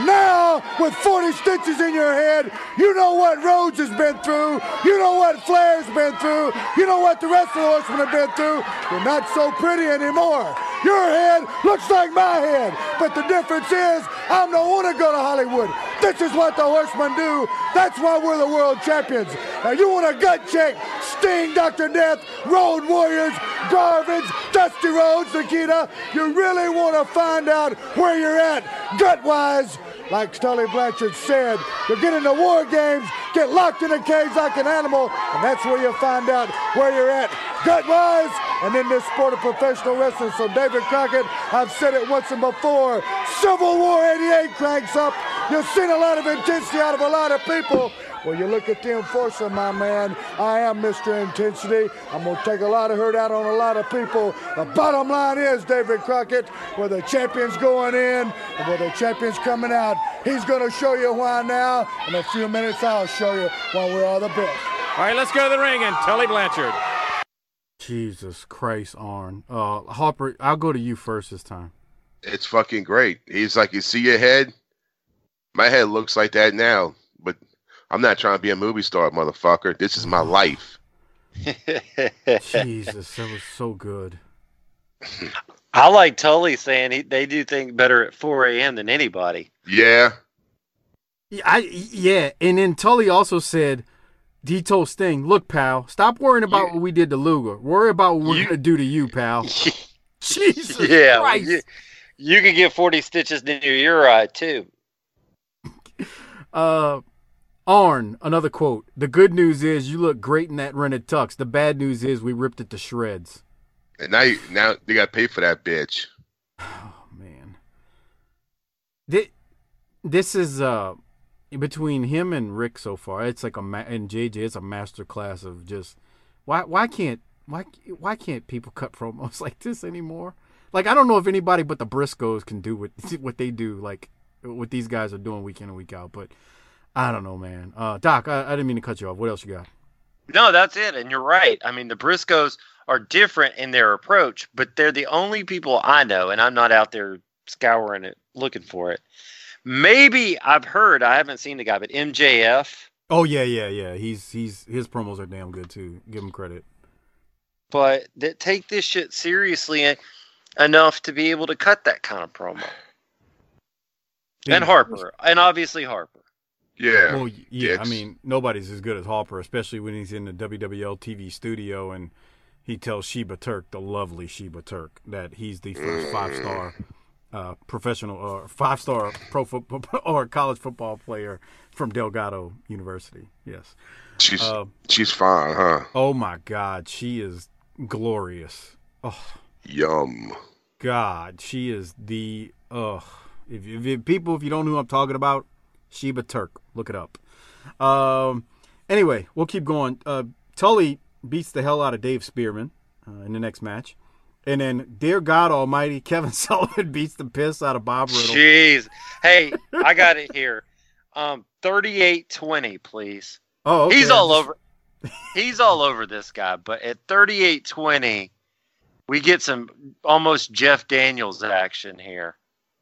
Now, with 40 stitches in your head, you know what Rhodes has been through. You know what Flair's been through. You know what the rest of the horsemen have been through. You're not so pretty anymore. Your head looks like my head. But the difference is, I'm the one to go to Hollywood. This is what the horsemen do. That's why we're the world champions. Now, you want a gut check? Sting, Dr. Death, Road Warriors, Garvins, Dusty Rhodes, Nikita. You really want to find out where you're at, gut wise. Like Tully Blanchard said, you get into war games, get locked in a cage like an animal, and that's where you find out where you're at, gut wise, and in this sport of professional wrestling. So, David Crockett, I've said it once and before Civil War 88 cranks up. You've seen a lot of intensity out of a lot of people. Well, you look at the enforcer, my man. I am Mr. Intensity. I'm going to take a lot of hurt out on a lot of people. The bottom line is, David Crockett, where the champion's going in and where the champion's coming out, he's going to show you why now. In a few minutes, I'll show you why we're all the best. All right, let's go to the ring and Tully Blanchard. Jesus Christ, Arn. Uh, Harper, I'll go to you first this time. It's fucking great. He's like, you see your head? My head looks like that now, but I'm not trying to be a movie star, motherfucker. This is my life. [laughs] Jesus, that was so good. I like Tully saying he, they do things better at 4 a.m. than anybody. Yeah. Yeah, I, yeah, and then Tully also said, he told Sting, "Look, pal, stop worrying about what we did to Luger. Worry about what we're gonna do to you, pal." [laughs] Jesus yeah, well, Christ. you, you could get 40 stitches near your eye, too. Uh, Arn, another quote. The good news is you look great in that rented tux. The bad news is we ripped it to shreds. And now, you, now they got to pay for that bitch. Oh [sighs] man, this, this is uh between him and Rick so far. It's like a ma- and JJ. It's a master class of just why why can't why why can't people cut promos [laughs] like this anymore? Like I don't know if anybody but the Briscoes can do what [laughs] what they do. Like what these guys are doing week in and week out. But I don't know, man. Uh, Doc, I, I didn't mean to cut you off. What else you got? No, that's it. And you're right. I mean, the Briscoes are different in their approach, but they're the only people I know, and I'm not out there scouring it looking for it. Maybe I've heard, I haven't seen the guy, but MJF, Oh yeah, yeah, yeah. He's he's his promos are damn good too. Give him credit. but that take this shit seriously enough to be able to cut that kind of promo. And Harper, and obviously Harper. Yeah. Well, yeah. I mean, nobody's as good as Harper, especially when he's in the WWL TV studio and he tells Sheba Turk, the lovely Sheba Turk, that he's the first five star uh, professional or five star pro football [laughs] or college football player from Delgado University. Yes. she's Uh, she's fine, huh? oh my God, she is glorious. Oh Yum. God, she is the ugh. If, if, if people, if you don't know who I'm talking about, Sheba Turk, look it up. Um. Anyway, we'll keep going. Uh, Tully beats the hell out of Dave Spearman uh, in the next match, and then, dear God Almighty, [laughs] Kevin Sullivan beats the piss out of Bob Riddle. Jeez. Hey, I got it here. Um, 38-20, please. Oh, okay. He's all over. [laughs] He's all over this guy, but at 38-20, we get some almost Jeff Daniels action here,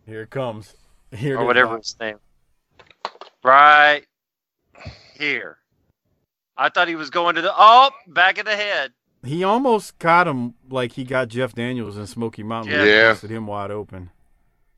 Here it comes. Here or whatever his name. Right here. I thought he was going to the oh back of the head. He almost got him like he got Jeff Daniels in Smoky Mountain. Yeah. when Yeah. busted him wide open.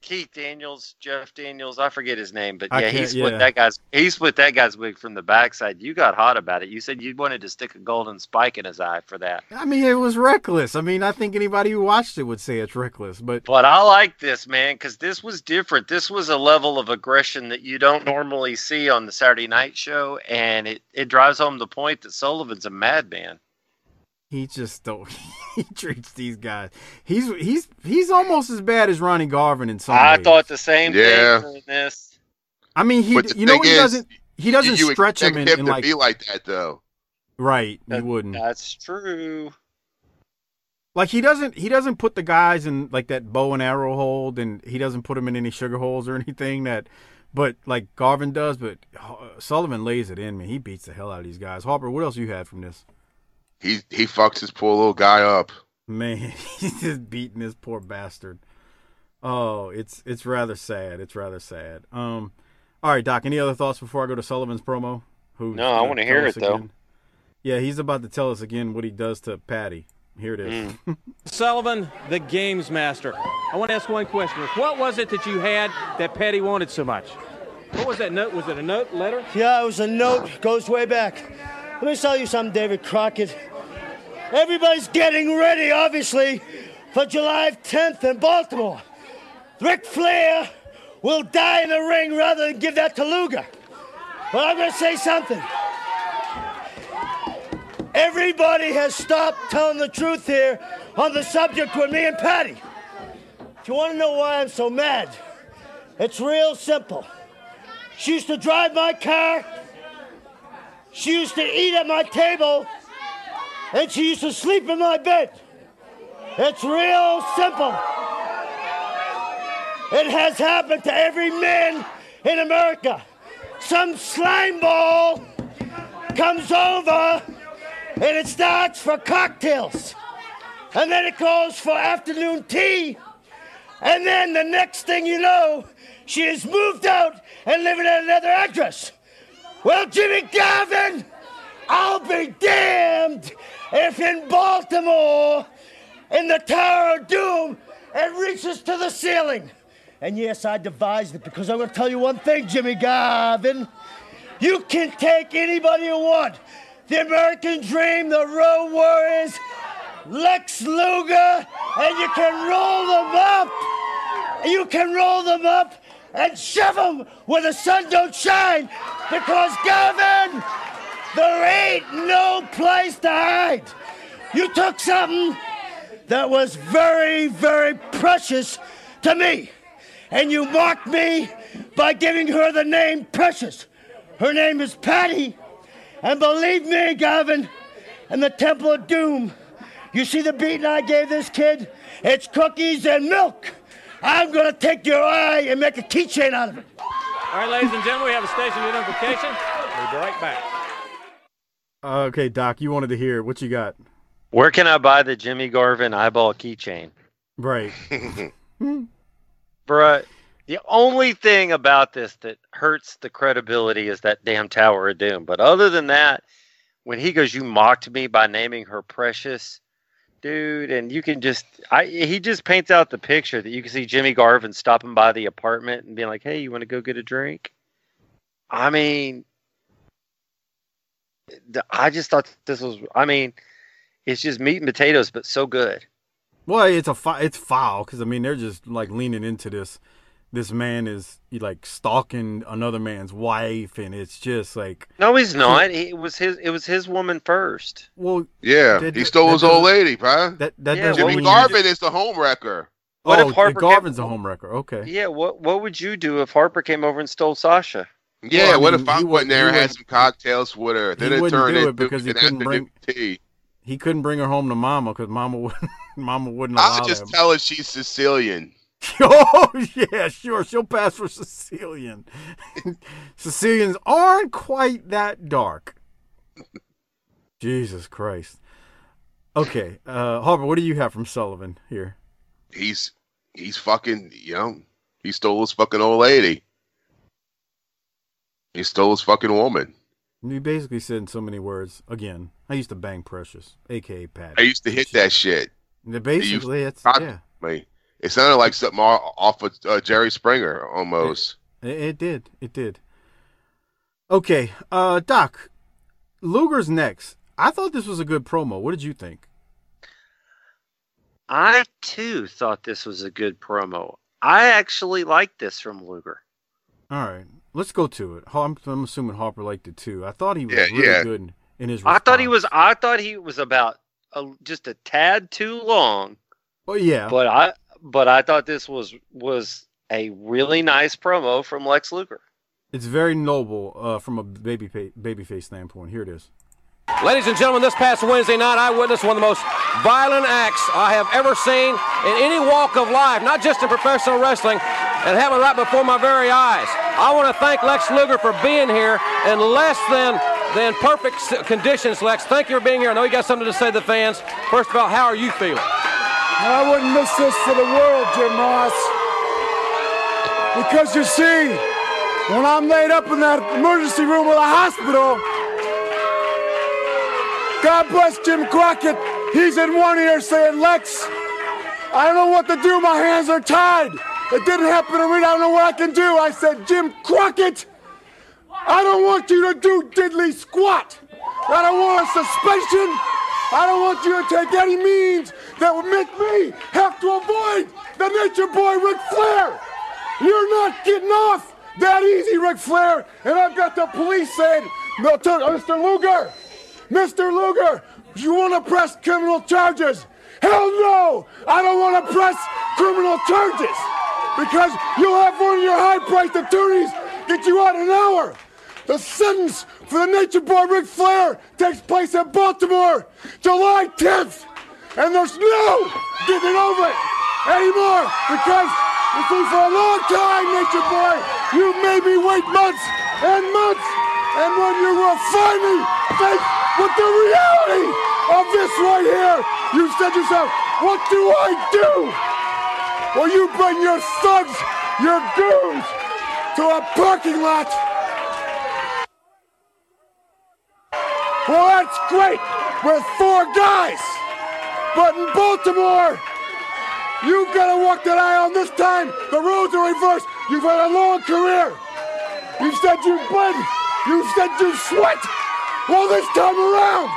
Keith Daniels, Jeff Daniels, I forget his name, but I yeah, he split yeah. that guy's he split that guy's wig from the backside. You got hot about it. You said you wanted to stick a golden spike in his eye for that. I mean, it was reckless. I mean, I think anybody who watched it would say it's reckless, but But I like this, man, because this was different. This was a level of aggression that you don't normally see on the Saturday night show, and it, it drives home the point that Sullivan's a madman. He just don't. [laughs] He treats these guys. He's he's he's almost as bad as Ronnie Garvin in some I ways. thought the same Yeah. thing in this. I mean, he But the you know thing what he is, doesn't he doesn't you stretch him expect in, him in to like be like that though. right. That- he wouldn't That's true. like he doesn't he doesn't put the guys in like that bow and arrow hold, and he doesn't put them in any sugar holes or [laughs] anything that. But like Garvin does, but Sullivan lays it in me. He beats the hell out of these guys. Harper, what else you had from this? He he fucks his poor little guy up. Man, [laughs] he's just beating this poor bastard. Oh, it's it's rather sad. It's rather sad. Um, all right, Doc. Any other thoughts before I go to Sullivan's promo? Who? No, I wanna hear it, though. Yeah, he's about to tell us again what he does to Patty. Here it is. Mm. [laughs] Sullivan, the games master. I want to ask one question. What was it that you had that Patty wanted so much? What was that note? Was it a note, letter? Yeah, it was a note. Goes way back. Let me tell you something, David Crockett. Everybody's getting ready, obviously, for July 10th in Baltimore. Ric Flair will die in the ring rather than give that to Luger. But I'm going to say something. Everybody has stopped telling the truth here on the subject with me and Patty. If you want to know why I'm so mad, it's real simple. She used to drive my car. She used to eat at my table. And she used to sleep in my bed. It's real simple. It has happened to every man in America. Some slime ball comes over and it starts for cocktails. And then it goes for afternoon tea. And then the next thing you know, she has moved out and living at another address. Well, Jimmy Garvin, I'll be damned if in Baltimore, in the Tower of Doom, it reaches to the ceiling. And yes, I devised it because I'm going to tell you one thing, Jimmy Garvin. You can take anybody you want. The American Dream, the Road Warriors, Lex Luger, and you can roll them up. You can roll them up and shove them where the sun don't shine because, Garvin, there ain't no place to hide. You took something that was very, very precious to me. And you mocked me by giving her the name Precious. Her name is Patty. And believe me, Garvin, in the Temple of Doom, you see the beating I gave this kid? It's cookies and milk. I'm going to take your eye and make a keychain out of it. All right, ladies and gentlemen, we have a station identification. We'll be right back. Okay, Doc, you wanted to hear what you got. Where can I buy the Jimmy Garvin eyeball keychain? Right. [laughs] Bruh, the only thing about this that hurts the credibility is that damn Tower of Doom. But other than that, when he goes, You mocked me by naming her precious, dude, and you can just I he just paints out the picture that you can see Jimmy Garvin stopping by the apartment and being like, Hey, you want to go get a drink? I mean I just thought this was I mean, it's just meat and potatoes, but so good. Well, it's a it's foul because I mean they're just like leaning into this. This man is like stalking another man's wife, and it's just like No, he's not. It was his. It was his woman first. well, Yeah, That- he stole that his old lady, pal. that that Yeah, Jimmy would mean you Garvin is the home wrecker. What oh, if Harper Garvin's came- a home wrecker. Okay. Yeah. What What would you do if Harper came over and stole Sasha? Yeah, Well, I what mean, if I went wouldn't- there and had some cocktails with her? Then he it wouldn't turned do it into because he an couldn't bring- tea. He couldn't bring her home to Mama because Mama [laughs] would Mama wouldn't allow I'll just that. tell her she's Sicilian. [laughs] Oh yeah, sure. She'll pass for Sicilian. [laughs] Sicilians aren't quite that dark. Jesus Christ. Okay, uh, Harper, what do you have from Sullivan here? He's he's fucking you know he stole his fucking old lady. He stole his fucking woman. You basically said in so many words. Again, I used to bang Precious, aka Pat. I used to hit that shit. Basically, it's yeah. me. It sounded like something off of uh, Jerry Springer almost. It, it did. It did. Okay, uh, Doc, Luger's next. I thought this was a good promo. What did you think? I too thought this was a good promo. I actually liked this from Luger. All right, let's go to it. I'm, I'm assuming Harper liked it too. I thought he was Yeah, really yeah. good in, in his. I thought he was. I thought he was about a, just a tad too long. Oh yeah, But I. But I thought this was was a really nice promo from Lex Luger. it's very noble uh, from a baby pa- babyface standpoint. Here it is. Ladies and gentlemen, this past Wednesday night, I witnessed one of the most violent acts I have ever seen in any walk of life, not just in professional wrestling, and happened right before my very eyes. I want to thank Lex Luger for being here in less than than perfect conditions, Lex. Thank you for being here. I know you got something to say to the fans. First of all, how are you feeling? I wouldn't miss this for the world, Jim Ross. Because you see, when I'm laid up in that emergency room of the hospital, God bless Jim Crockett. He's in one ear saying, Lex, I don't know what to do. My hands are tied. It didn't happen to me. I don't know what I can do. I said, Jim Crockett, I don't want you to do diddly squat. I don't want a suspension. I don't want you to take any means that would make me have to avoid the Nature Boy Ric Flair. You're not getting off that easy, Ric Flair. And I've got the police saying, no, to- uh, Mr. Luger, Mr. Luger, you want to press criminal charges? Hell no! I don't want to press criminal charges because you'll have one of your high-priced attorneys get you out in an hour. The sentence for the Nature Boy Ric Flair takes place in Baltimore, July 10th. And there's no getting over it anymore because you see, for a long time, Nature Boy, you made me wait months and months. And when you will finally face with the reality of this right here, you said to yourself, what do I do? Well, you bring your sons, your goons, to a parking lot Well, that's great with four guys. But in Baltimore, You've got to walk that aisle, and this time the rules are reversed. You've had a long career. You've said you've bled. You've said you've sweat. Well, this time around,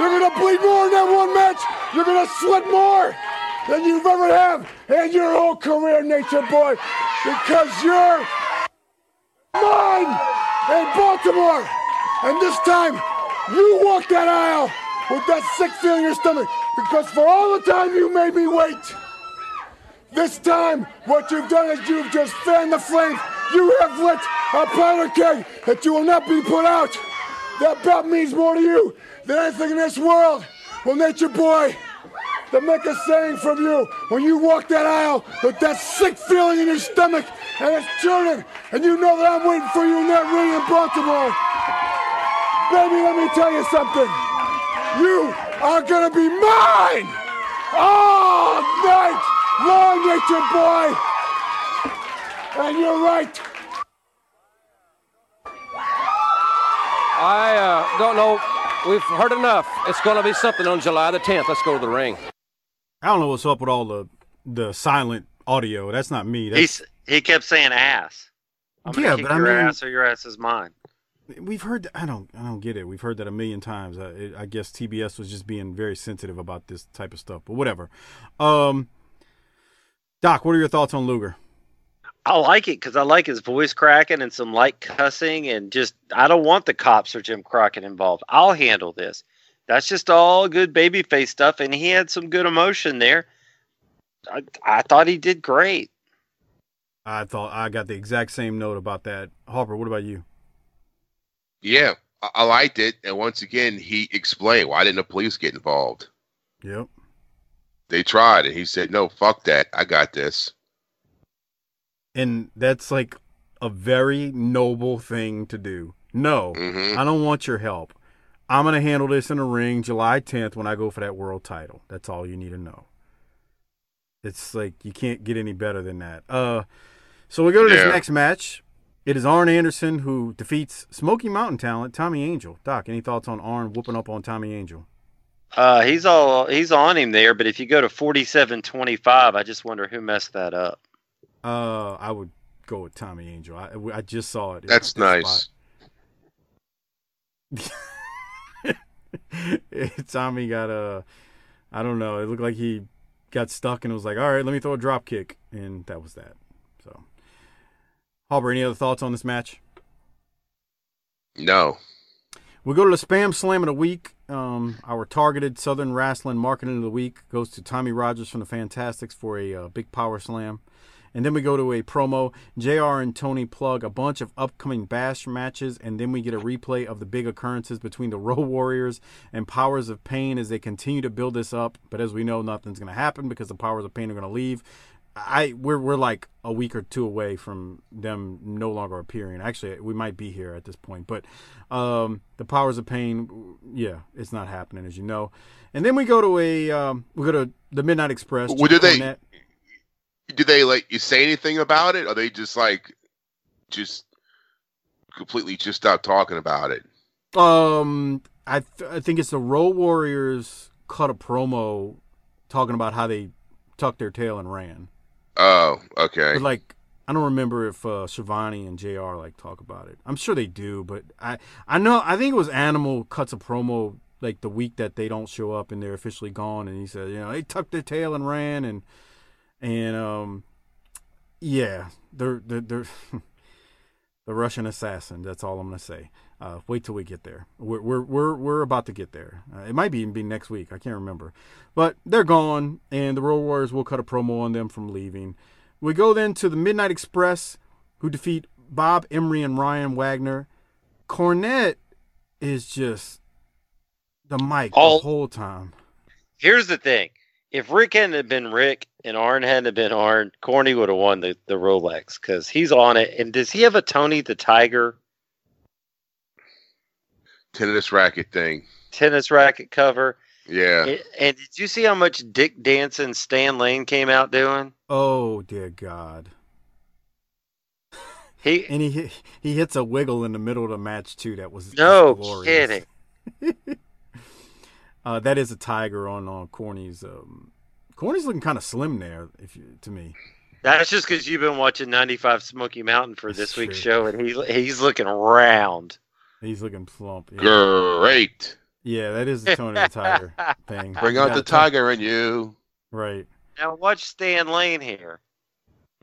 you're going to bleed more in that one match. You're going to sweat more than you've ever have in your whole career, Nature Boy, because you're mine in Baltimore. And this time, you walk that aisle with that sick feeling in your stomach because for all the time you made me wait, this time what you've done is you've just fanned the flames. You have lit a powder keg that you will not be put out. That belt means more to you than anything in this world. Well, Nature Boy, to make a saying from you when you walk that aisle with that sick feeling in your stomach and it's churning and you know that I'm waiting for you in that ring in Baltimore. Baby, let me tell you something. You are gonna be mine all night long, Nature Boy. And you're right. I uh, don't know. We've heard enough. It's going to be something on July the 10th. Let's go to the ring. I don't know what's up with all the the silent audio. That's not me. That's, He's he kept saying ass. I'm gonna Yeah, kick but I your mean- ass or your ass is mine. We've heard. I don't. I don't get it. We've heard that a million times. I, it, I guess TBS was just being very sensitive about this type of stuff. But whatever. Um, Doc, what are your thoughts on Luger? I like it because I like his voice cracking and some light cussing and just I don't want the cops or Jim Crockett involved. I'll handle this. That's just all good babyface stuff, and he had some good emotion there. I, I thought he did great. I thought I got the exact same note about that. Harper, what about you? Yeah, I, I liked it. And once again, he explained why didn't the police get involved? Yep. They tried, and he said, "No, fuck that. I got this." And that's like a very noble thing to do. No, Mhm. I don't want your help. I'm going to handle this in the ring July 10th when I go for that world title. That's all you need to know. It's like you can't get any better than that. Uh so we go to this next match. It is Arn Anderson who defeats Smoky Mountain talent Tommy Angel. Doc, any thoughts on Arn whooping up on Tommy Angel? Uh, he's all he's on him there, but if you go to forty-seven twenty-five, I just wonder who messed that up. Uh I would go with Tommy Angel. I, I just saw it. That's That nice. [laughs] Tommy got a, I don't know. It looked like he got stuck and was like, "All right, let me throw a drop kick," and that was that. So, any other thoughts on this match? No. We go to the spam slam of the week. Um, our targeted Southern wrestling marketing of the week goes to Tommy Rogers from the Fantastics for a uh, big power slam. And then we go to a promo. JR and Tony plug a bunch of upcoming bash matches, and then we get a replay of the big occurrences between the [laughs] Road Warriors and Powers of Pain as they continue to build this up. But as we know, nothing's going to happen because the Powers of Pain are going to leave. I we're we're like a week or two away from them no longer appearing. Actually, we might be here at this point, but um, the powers of pain, yeah, it's not happening as you know. And then we go to a um, we go to the Midnight Express. Well, did they-. Did they like you say anything about it? Or they just like just completely just stop talking about it? Um, I th- I think it's the Road Warriors cut a promo talking about how they tucked their tail and ran. Oh, okay. But like, I don't remember if uh, Schiavone and Jr. like talk about it. I'm sure they do, but I I know I think it was Animal cuts a promo like the week that they don't show up and they're officially gone, and he said, you know, they tucked their tail and ran, and and um, yeah, they're they're, they're [laughs] the Russian assassin. That's all I'm gonna say. Uh, wait till we get there. We're we're we're, we're about to get there. Uh, it might be even be next week. I can't remember, but they're gone, and the Road Warriors will cut a promo on them from leaving. We go then to the Midnight Express, who defeat Bob Emery and Ryan Wagner. Cornette is just the mic All- the whole time. Here's the thing: if Rick hadn't have been Rick and Arn hadn't have been Arn, Corny would have won the the Rolex because he's on it. And does he have a Tony the Tiger Tennis racket thing. tennis racket cover? Yeah. And- And did you see how much Dick Danson Stan Lane came out doing? Oh dear God! [laughs] He And he he hits a wiggle in the middle of the match too. That was just no glorious. kidding. [laughs] Uh, that is a tiger on on Corny's um, Corny's looking kind of slim there, if you, to me. That's just because you've been watching 95 Smoky Mountain for this That's week's true. show, and he he's looking round. He's looking plump. Yeah, Great. yeah that is the Tony the Tiger [laughs] thing. Bring out the tiger in you. Right. Now watch Stan Lane here.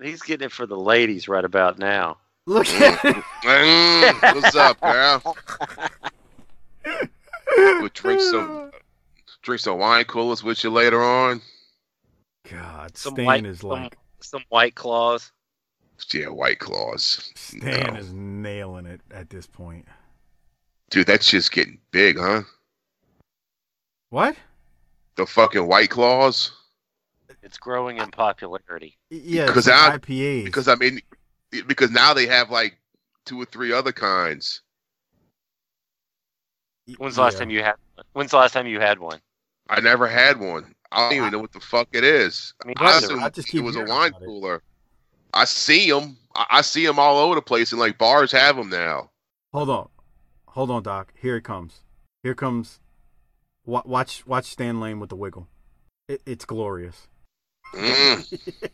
He's getting it for the ladies right about now. Look at it. [laughs] Mm, what's up, girl? [laughs] We'll drink some drink some wine coolers with you later on. God, Some Stan white, is some, like some white claws. Yeah, white claws. Stan No. is nailing it at this point. Dude, that's just getting big, huh? What? The fucking white claws. It's growing in popularity. Yeah, Because it's I- like IPAs. Because I mean, because now they have like two or three other kinds. When's the last Yeah. time you had? When's the last time you had one? I never had one. I don't even know what the fuck it is. I mean, I neither. assume I just it keep was a wine about it. cooler. I see them. I, I see them all over the place, and like bars have them now. Hold on, hold on, Doc. Here it comes. Here comes. Watch, watch Stan Lane with the wiggle. It, it's glorious. Mm. [laughs]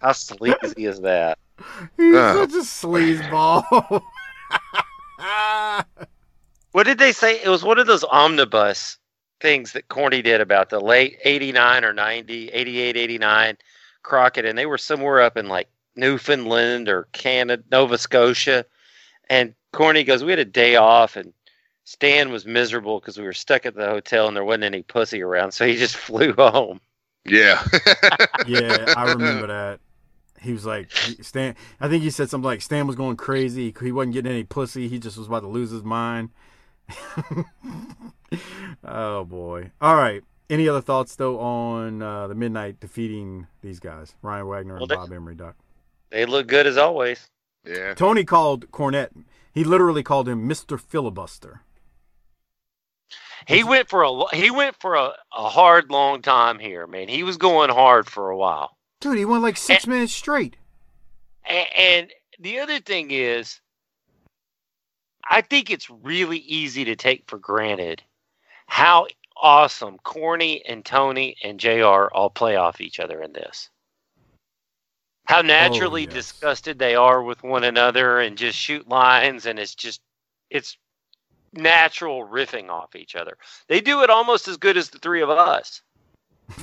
How sleazy is that? He's Oh. such a sleazeball. [laughs] What did they say? It was one of those omnibus things that Corny did about the late 89 or 90, 88, 89 Crockett, and they were somewhere up in like Newfoundland or Canada, Nova Scotia. And Corny goes, We had a day off, and Stan was miserable because we were stuck at the hotel and there wasn't any pussy around, so he just [laughs] flew home. Yeah. [laughs] yeah, I remember that. He was like Stan. I think he said something like Stan was going crazy. He wasn't getting any pussy. He just was about to lose his mind. [laughs] oh boy. All right. Any other thoughts though on uh, the Midnight defeating these guys, Ryan Wagner Well, and they- Bob Emery Duck? They look good as always. yeah. Tony called Cornette. He literally called him Mister Filibuster. He went for a he went for a, a hard long time here, man. He was going hard for a while. Dude, he went like six minutes straight. And, and the other thing is, I think it's really easy to take for granted how awesome Corny and Tony and JR all play off each other in this. How oh, naturally yes. disgusted they are with one another and just shoot lines, and it's just, it's natural riffing off each other. They do it almost as good as the three of us. [laughs]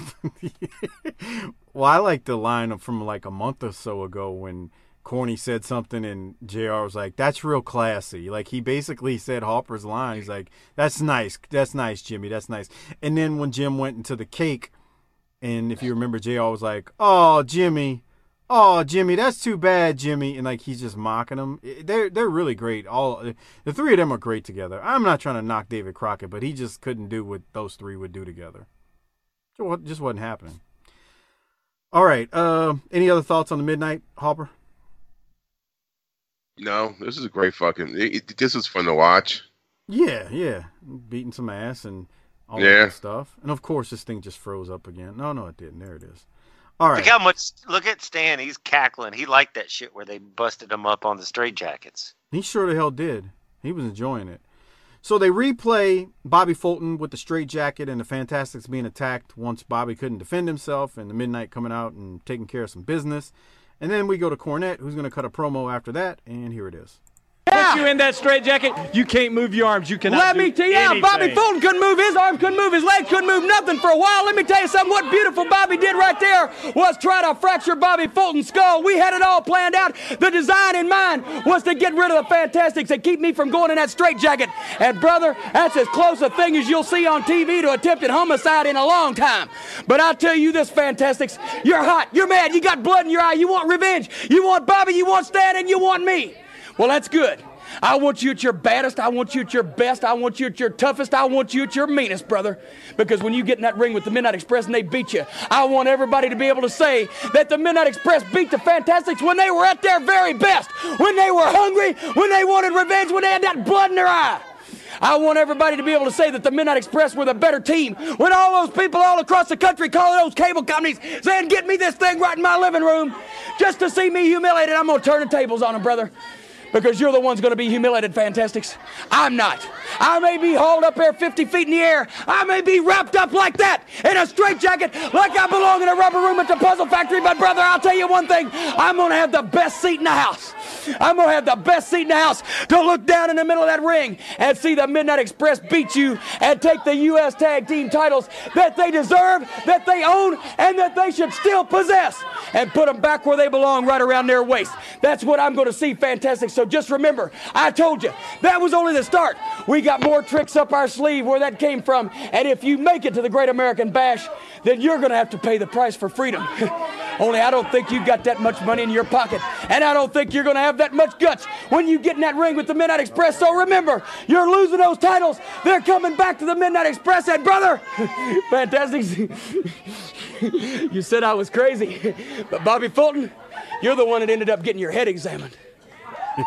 well, I like the line from like a month or so ago when Corny said something and JR was like, That's real classy. Like he basically said Harper's line. He's like, That's nice. That's nice, Jimmy. That's nice. And then when Jim went into the cake, and if you remember, JR was like, Oh, Jimmy. Oh, Jimmy, that's too bad, Jimmy. And like he's just mocking him. They're they're really great. All the three of them are great together. I'm not trying to knock David Crockett, but he just couldn't do what those three would do together. It just wasn't happening. All right. Uh, any other thoughts on the midnight Hopper? No, this is a great fucking. It, it- this is fun to watch. Yeah, yeah, beating some ass and all that Yeah. good stuff. And of course, this thing just froze up again. No, no, it didn't. There it is. All right. Look how much. Look at Stan. He's cackling. He liked that shit where they busted him up on the straight jackets. He sure the hell did. He was enjoying it. So they replay Bobby Fulton with the straight jacket and the Fantastics being attacked once Bobby couldn't defend himself and the Midnight coming out and taking care of some business. And then we go to Cornette, who's going to cut a promo after that, and here it is. Put you in that straight jacket, you can't move your arms. You cannot Let me tell you, yeah, Bobby. Fulton couldn't move his arms, couldn't move his legs, couldn't move nothing for a while. Let me tell you something. What beautiful Bobby did right there was try to fracture Bobby Fulton's skull. We had it all planned out. The design in mind was to get rid of the Fantastics and keep me from going in that straitjacket. And brother, that's as close a thing as you'll see on TV to attempted homicide in a long time. But I'll tell you this, Fantastics, you're hot, you're mad, you got blood in your eye, you want revenge, you want Bobby, you want Stan, and you want me. Well, that's good. I want you at your baddest. I want you at your best. I want you at your toughest. I want you at your meanest, brother. Because when you get in that ring with the Midnight Express and they beat you, I want everybody to be able to say that the Midnight Express beat the Fantastics when they were at their very best, when they were hungry, when they wanted revenge, when they had that blood in their eye. I want everybody to be able to say that the Midnight Express were the better team when all those people all across the country calling those cable companies saying, Get me this thing right in my living room just to see me humiliated. I'm going to turn the tables on them, brother. Because you're the ones going to be humiliated, Fantastics. I'm not. I may be hauled up there 50 feet in the air. I may be wrapped up like that in a straitjacket, like I belong in a rubber room at the puzzle factory. But, brother, I'll tell you one thing I'm going to have the best seat in the house. I'm going to have the best seat in the house to look down in the middle of that ring and see the Midnight Express beat you and take the U.S. Tag Team titles that they deserve, that they own, and that they should still possess and put them back where they belong, right around their waist. That's what I'm going to see, fantastic. So just remember, I told you, that was only the start. We got more tricks up our sleeve where that came from. And if you make it to the Great American Bash, then you're going to have to pay the price for freedom. [laughs] only I don't think you've got that much money in your pocket. And I don't think you're going to have that much guts when you get in that ring with the Midnight Express. So remember, you're losing those titles. They're coming back to the Midnight Express. And brother, [laughs] fantastic. [laughs] you said I was crazy. But Bobby Fulton, you're the one that ended up getting your head examined. [laughs] All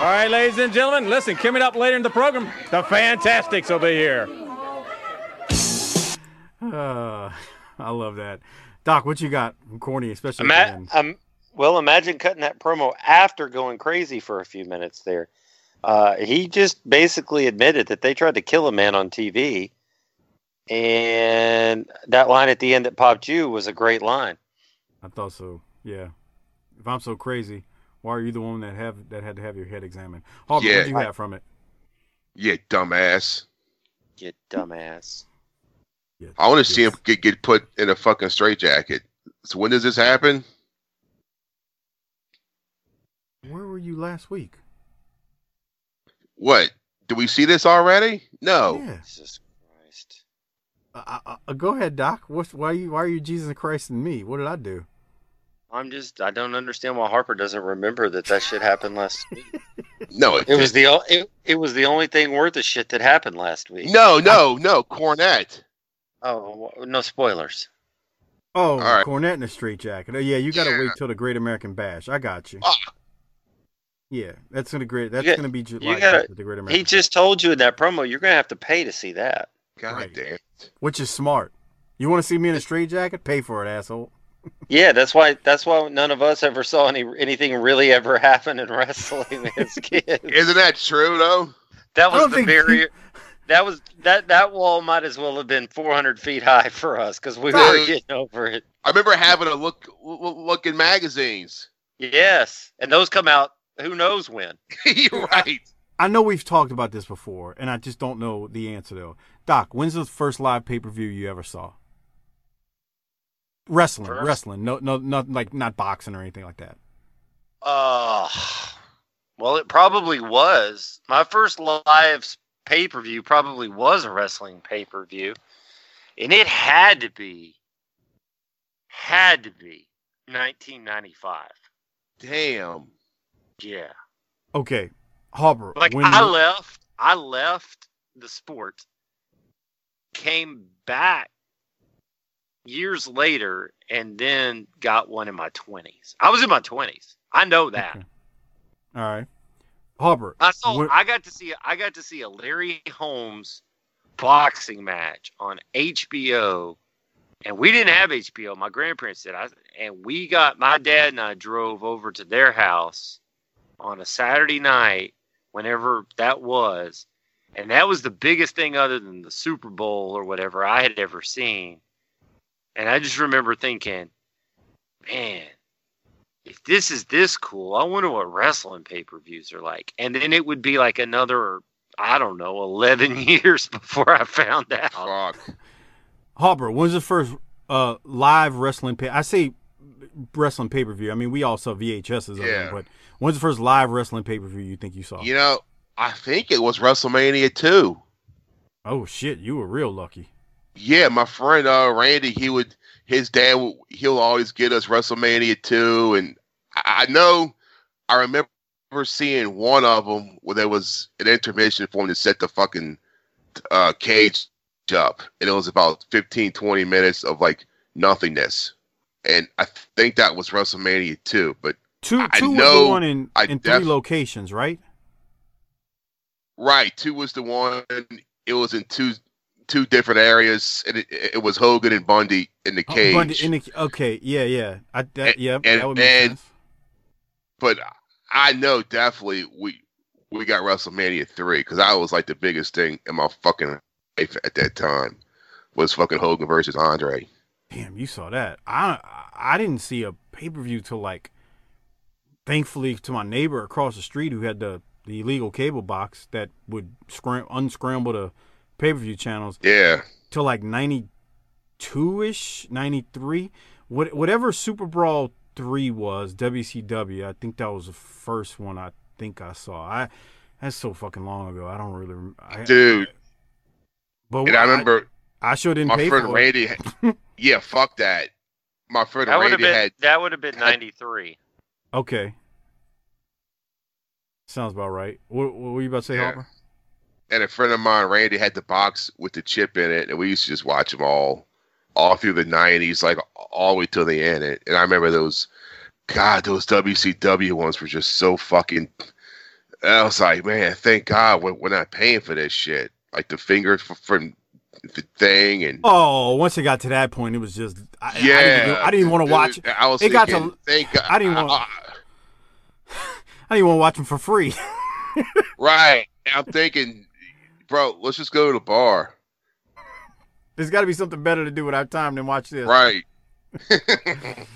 right, ladies and gentlemen, listen, coming up later in the program, the Fantastics will be here. Uh, [sighs] I love that. Doc, what you got from Corny, especially at the Ima- end? um, well, imagine cutting that promo after going crazy for a few minutes there. Uh, he just basically admitted that they tried to kill a man on TV, and that line at the end that popped you was a great line. I thought so. Yeah. If I'm so crazy, why are you the one that have that had to have your head examined? Harvey, Yeah. what do you have from it? Yeah, dumbass. You dumbass. Yeah, I want to see him get, get put in a fucking straitjacket. So when does this happen? Where were you last week? What? Do we see this already? No. Yeah. Jesus Christ. Uh, uh, uh, go ahead, Doc. What's why are you why are you Jesus Christ and me? What did I do? I'm just, I don't understand why Harper doesn't remember that that shit happened last [laughs] week. No, it, It was the, o- it, it was the only thing worth of shit that happened last week. no, no, no. Cornette. Oh, no spoilers. Oh, All right. Cornette in a straight jacket. Oh, yeah, you got to Yeah. wait till the Great American Bash. I got you. Ah. Yeah, that's gonna great. That's You got- gonna be July you gotta- the Great American. He just told you in that promo you're gonna have to pay to see that. God Right. damn. Bash, which is smart. You want to see me in a straight jacket? Pay for it, asshole. Yeah, that's why that's why none of us ever saw any anything really ever happen in wrestling [laughs] as kids. Isn't that true though? That I was don't the think- barrier. That was that that wall might as well have been 400 feet high for us because we were Right. getting over it. I remember having a look look look in magazines. Yes, and those come out who knows when. [laughs] You're right. I know we've talked about this before, and I just don't know the answer though. Doc, when's the first live pay per view you ever saw? Wrestling, First? wrestling. No, no, not like not boxing or anything like that. Uh, well, it probably was. My first live pay per view probably was a wrestling pay per view, and it had to be, had to be 1995. Damn. Yeah, Okay, Harper. like when I you- left, I left the sport, came back years later, and then got one in my 20s. I was in my 20s. I know that. Okay. All right, Harper. I saw. when- I got to see. I got to see a Larry Holmes boxing match on HBO, and we didn't have HBO. My grandparents did. I and we got my dad and I drove over to their house on a Saturday night, whenever that was, and that was the biggest thing other than the Super Bowl or whatever I had ever seen. And I just remember thinking, man, if this is this cool, I wonder what wrestling pay per views are like. And then it would be like another, I don't know, 11 [laughs] years before I found out. Fuck. Harper, when's the first uh, live wrestling pay? I say wrestling pay per view. I mean, we all saw VHSs of Yeah. them, but when's the first live wrestling pay per view you think you saw? You know, I think it was WrestleMania 2. Oh shit, you were real lucky. Yeah, my friend uh Randy, he would his dad he'll always get us WrestleMania 2 and I, know I remember seeing one of them where there was an intermission for him to set the fucking uh cage up and it was about 15 20 minutes of like nothingness. And I think that was WrestleMania 2, but Two, I two was the one in, I in three locations, right? Right, two was the one. It was in two two different areas, and it, it was Hogan and Bundy in the Oh, cage. Bundy in the- okay, yeah, yeah, I, that, And- yeah, and- that would make and- sense. but I know definitely we we got WrestleMania three because I was like the biggest thing in my fucking life at that time was fucking Hogan versus Andre. Damn, you saw that. I I didn't see a pay per view till like, thankfully to my neighbor across the street who had the the illegal cable box that would scram- unscramble the pay per view channels. Yeah. Till like ninety two ish, ninety three, what whatever Super Brawl three was WCW. I think that was the first one I think I saw. I that's so fucking long ago. I don't really, rem- I, Dude. But and I remember I, sure didn't my pay friend for Randy. it. Had, [laughs] yeah, fuck that. My friend That would have Randy been had that would have been ninety three. Okay. Sounds about right. What, what were you about to say, Yeah. Harper? And a friend of mine, Randy, had the box with the chip in it, and we used to just watch them all, all through the '90s, like all the way till the end. And and I remember those, God, those WCW ones were just so fucking. I was like, man, thank God we're, we're not paying for this shit. Like the fingers f- from the thing, and Oh, once it got to that point, it was just I, I yeah, didn't, even- I didn't want to watch. I was it got to. thank God. I didn't want. I- [laughs] I didn't want to watch them for free. [laughs] right. I'm thinking, bro, let's just go to the bar. There's got to be something better to do with our time than watch this. Right. [laughs]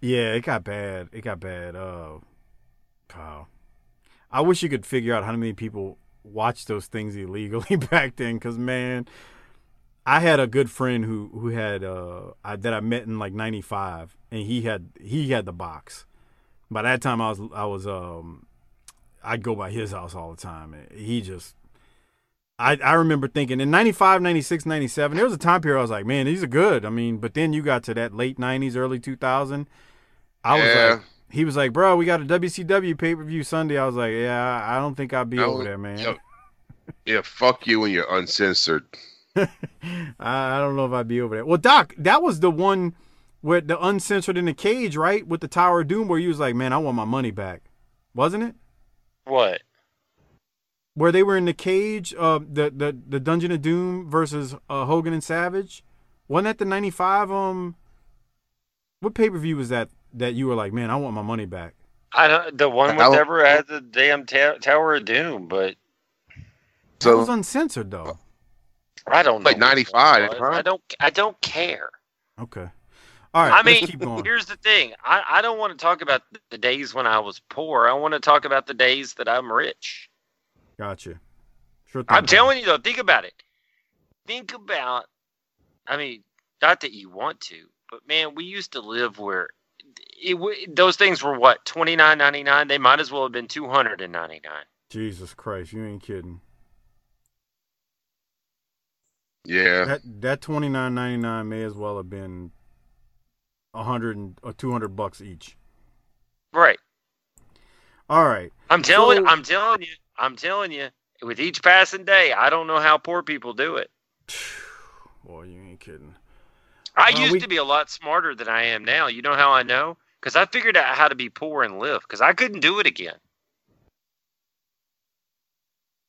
Yeah, it got bad. It got bad. Oh, wow. I wish you could figure out how many people watched those things illegally [laughs] back then. Because man, I had a good friend who who had uh I, that I met in like '95, and he had he had the box. By that time, I was I was um I'd go by his house all the time. and He just I, I remember thinking in 95, 96, 97, there was a time period I was like, man, these are good. I mean, but then you got to that late 90s, early 2000. I was Yeah. like, he was like, bro, we got a WCW pay per view Sunday. I was like, yeah, I don't think I'll be No, over there, man. yo, yeah, fuck you when you're uncensored. [laughs] I, I don't know if I'd be over there. Well, Doc, that was the one where the uncensored in the cage, right? With the Tower of Doom, where you was like, man, I want my money back. Wasn't it? What? Where they were in the cage, uh, the the the Dungeon of Doom versus uh, Hogan and Savage. Wasn't that the '95? Um, what pay per view was that? That you were like, man, I want my money back. I don't. The one with How- ever had the damn ta- Tower of Doom, but That So was uncensored though. I don't know. like which one it 95, huh? I don't. I don't care. Okay. All right. I mean, keep going. here's the thing. I, I don't want to talk about the days when I was poor. I want to talk about the days that I'm rich. Gotcha. Sure. I'm thing. telling you though, think about it. Think about I mean, not that you want to, but man, we used to live where it, w- those things were what, twenty nine ninety nine? They might as well have been two hundred and ninety nine. Jesus Christ, you ain't kidding. yeah, That that twenty nine ninety nine may as well have been a hundred and or two hundred bucks each. Right. All right. I'm telling So- I'm telling you, I'm telling you, with each passing day, I don't know how poor people do it. [sighs] Boy, you ain't kidding. I Well, used we- to be a lot smarter than I am now. You know how I know? Because I figured out how to be poor and live. Because I couldn't do it again.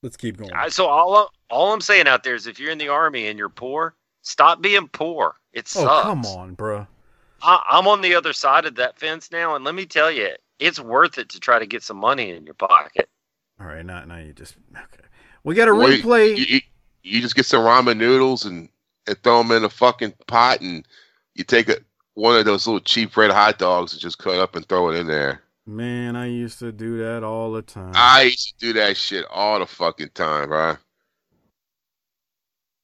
Let's keep going. I, so all all I'm saying out there is, if you're in the army and you're poor, stop being poor. It sucks. oh come on, bruh. I, I'm on the other side of that fence now, and let me tell you, it's worth it to try to get some money in your pocket. All right, now now you just okay. We got a Well, replay. You, you, you just get some ramen noodles and, and throw them in a fucking pot, and you take a, one of those little cheap red hot dogs and just cut up and throw it in there. Man, I used to do that all the time. I used to do that shit all the fucking time, bro.